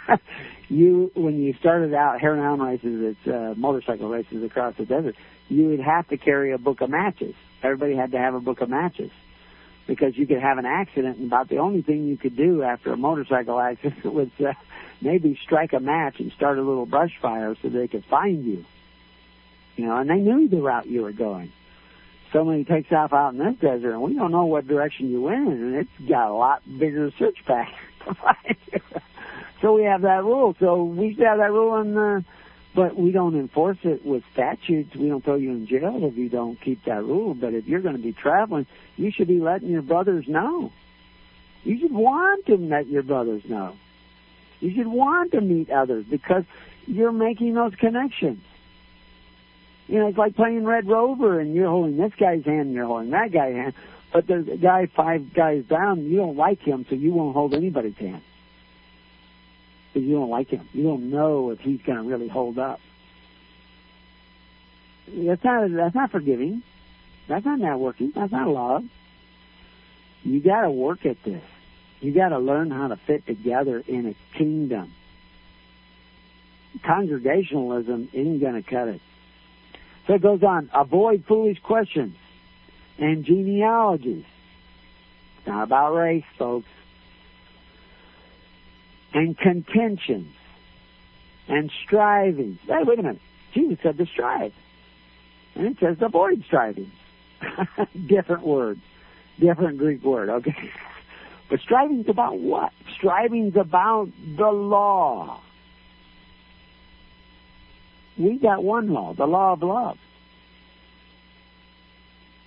S1: you when you started out hare and hound races, it's uh, motorcycle races across the desert. You would have to carry a book of matches. Everybody had to have a book of matches because you could have an accident, and about the only thing you could do after a motorcycle accident was uh, maybe strike a match and start a little brush fire so they could find you. You know, and they knew the route you were going somebody takes off out in this desert and we don't know what direction you went and it's got a lot bigger search pack. So we have that rule. So we have that rule and uh but we don't enforce it with statutes. We don't throw you in jail if you don't keep that rule. But if you're going to be traveling, you should be letting your brothers know. You should want to let your brothers know. You should want to meet others because you're making those connections. You know, it's like playing Red Rover and you're holding this guy's hand and you're holding that guy's hand. But a guy five guys down, you don't like him, so you won't hold anybody's hand. Because you don't like him. You don't know if he's going to really hold up. That's not that's not forgiving. That's not networking. That's not love. You got to work at this. You got to learn how to fit together in a kingdom. Congregationalism isn't going to cut it. So it goes on. Avoid foolish questions and genealogies. It's not about race, folks. And contentions and striving. Hey, wait a minute. Jesus said to strive. And it says avoid striving. different word. Different Greek word, okay? But striving's about what? Striving's about the law. We got one law, the law of love.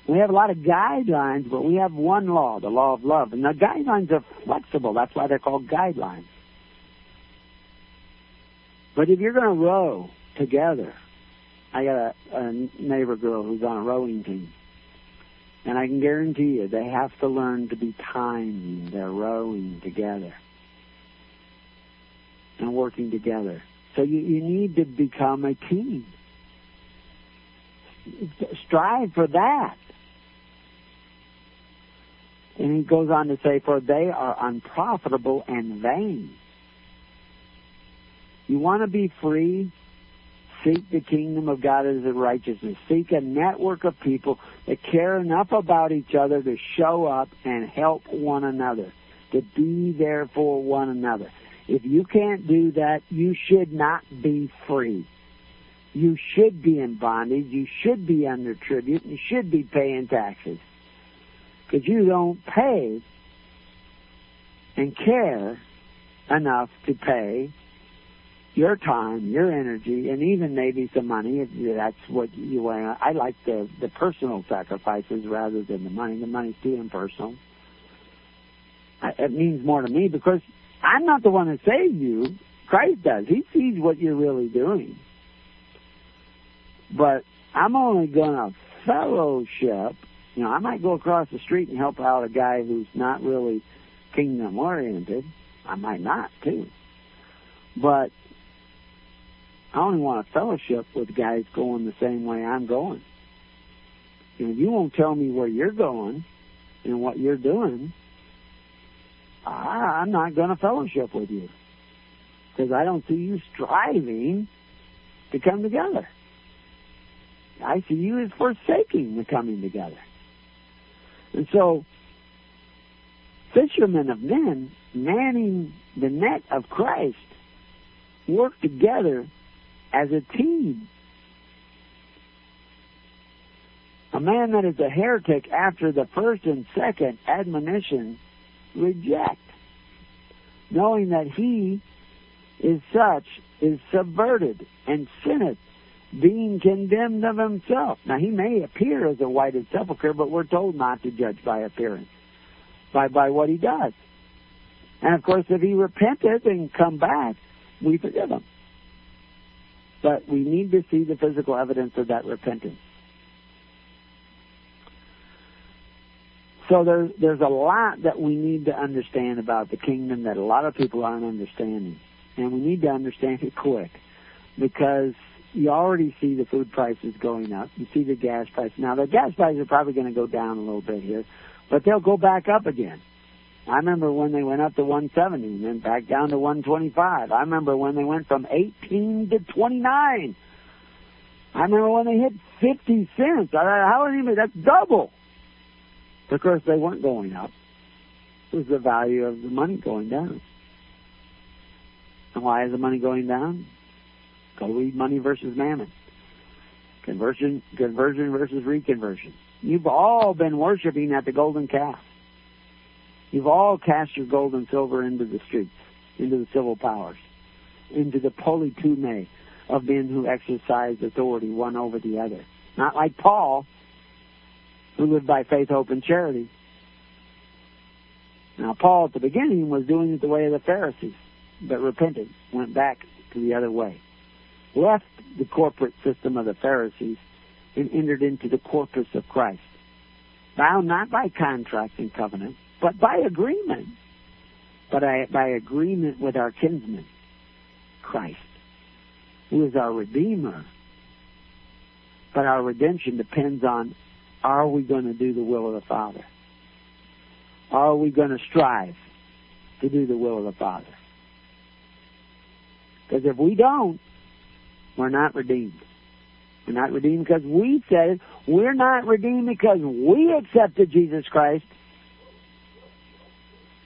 S1: We have a lot of guidelines, but we have one law, the law of love. And the guidelines are flexible. That's why they're called guidelines. But if you're going to row together, I got a, a neighbor girl who's on a rowing team. And I can guarantee you, they have to learn to be timing their rowing together and working together. So you, you need to become a team. Strive for that. And he goes on to say, for they are unprofitable and vain. You want to be free? Seek the kingdom of God as a righteousness. Seek a network of people that care enough about each other to show up and help one another, to be there for one another. If you can't do that, you should not be free. You should be in bondage. You should be under tribute. You should be paying taxes. Because you don't pay and care enough to pay your time, your energy, and even maybe some money if that's what you want. I like the the personal sacrifices rather than the money. The money's too impersonal. I, it means more to me because I'm not the one that saved you. Christ does. He sees what you're really doing. But I'm only going to fellowship. You know, I might go across the street and help out a guy who's not really kingdom oriented. I might not too. But I only want a fellowship with guys going the same way I'm going. And if you won't tell me where you're going and what you're doing, I'm not going to fellowship with you because I don't see you striving to come together. I see you as forsaking the coming together. And so, fishermen of men manning the net of Christ work together as a team. A man that is a heretic after the first and second admonition reject, knowing that he is such, is subverted and sinneth, being condemned of himself. Now he may appear as a whited sepulchre, but we're told not to judge by appearance, by by what he does. And of course, if he repented and come back, we forgive him. But we need to see the physical evidence of that repentance. So there's there's a lot that we need to understand about the kingdom that a lot of people aren't understanding, and we need to understand it quick, because you already see the food prices going up. You see the gas price. Now the gas prices are probably going to go down a little bit here, but they'll go back up again. I remember when they went up to 170 and then back down to 125. I remember when they went from 18 to 29. I remember when they hit 50 cents. I, how many? That's double. Of course, they weren't going up. It was the value of the money going down. And why is the money going down? Go read Money versus Mammon. Conversion, conversion versus reconversion. You've all been worshiping at the golden calf. You've all cast your gold and silver into the streets, into the civil powers, into the politeuma of men who exercise authority one over the other. Not like Paul, who lived by faith, hope, and charity. Now, Paul at the beginning was doing it the way of the Pharisees, but repented, went back to the other way, left the corporate system of the Pharisees, and entered into the corpus of Christ, bound not by contract and covenant, but by agreement, but by agreement with our kinsman, Christ, who is our Redeemer, But our redemption depends on are we going to do the will of the Father? Are we going to strive to do the will of the Father? Because if we don't, we're not redeemed. We're not redeemed because we said it. We're not redeemed because we accepted Jesus Christ.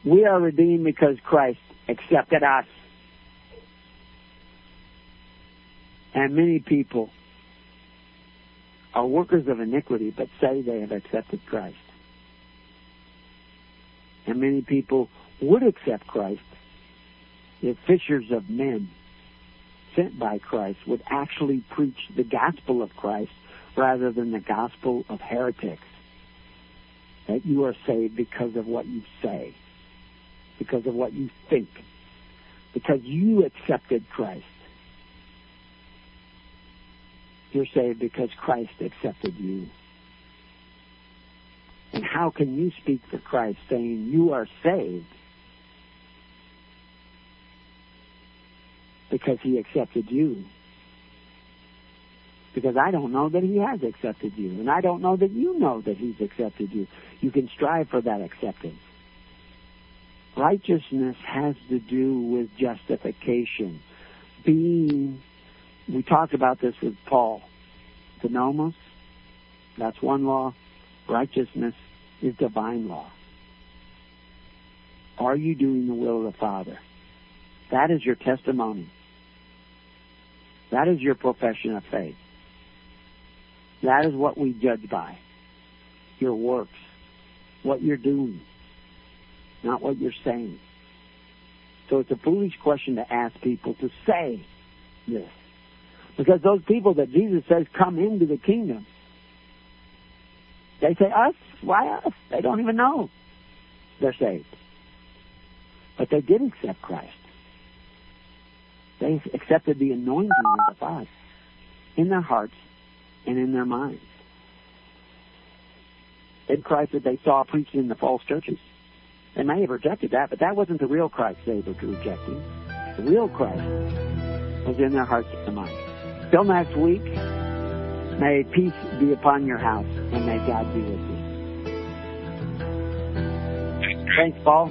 S1: We are redeemed because Christ accepted us. And many people are workers of iniquity but say they have accepted Christ. And many people would accept Christ if fishers of men sent by Christ would actually preach the gospel of Christ rather than the gospel of heretics. That you are saved because of what you say, because of what you think, because you accepted Christ. You're saved because Christ accepted you. And how can you speak for Christ saying you are saved because he accepted you? Because I don't know that he has accepted you, and I don't know that you know that he's accepted you. You can strive for that acceptance. Righteousness has to do with justification. Being, we talked about this with Paul. The nomos, that's one law. Righteousness is divine law. Are you doing the will of the Father? That is your testimony. That is your profession of faith. That is what we judge by. Your works. What you're doing. Not what you're saying. So it's a foolish question to ask people to say this. Because those people that Jesus says come into the kingdom, they say, us? Why us? They don't even know they're saved. But they did accept Christ. They accepted the anointing of the Father in their hearts and in their minds. In Christ that they saw preached in the false churches. They may have rejected that, but that wasn't the real Christ they were rejecting. The real Christ was in their hearts and minds. Till next week, may peace be upon your house, and may God be with you. Thanks, Paul.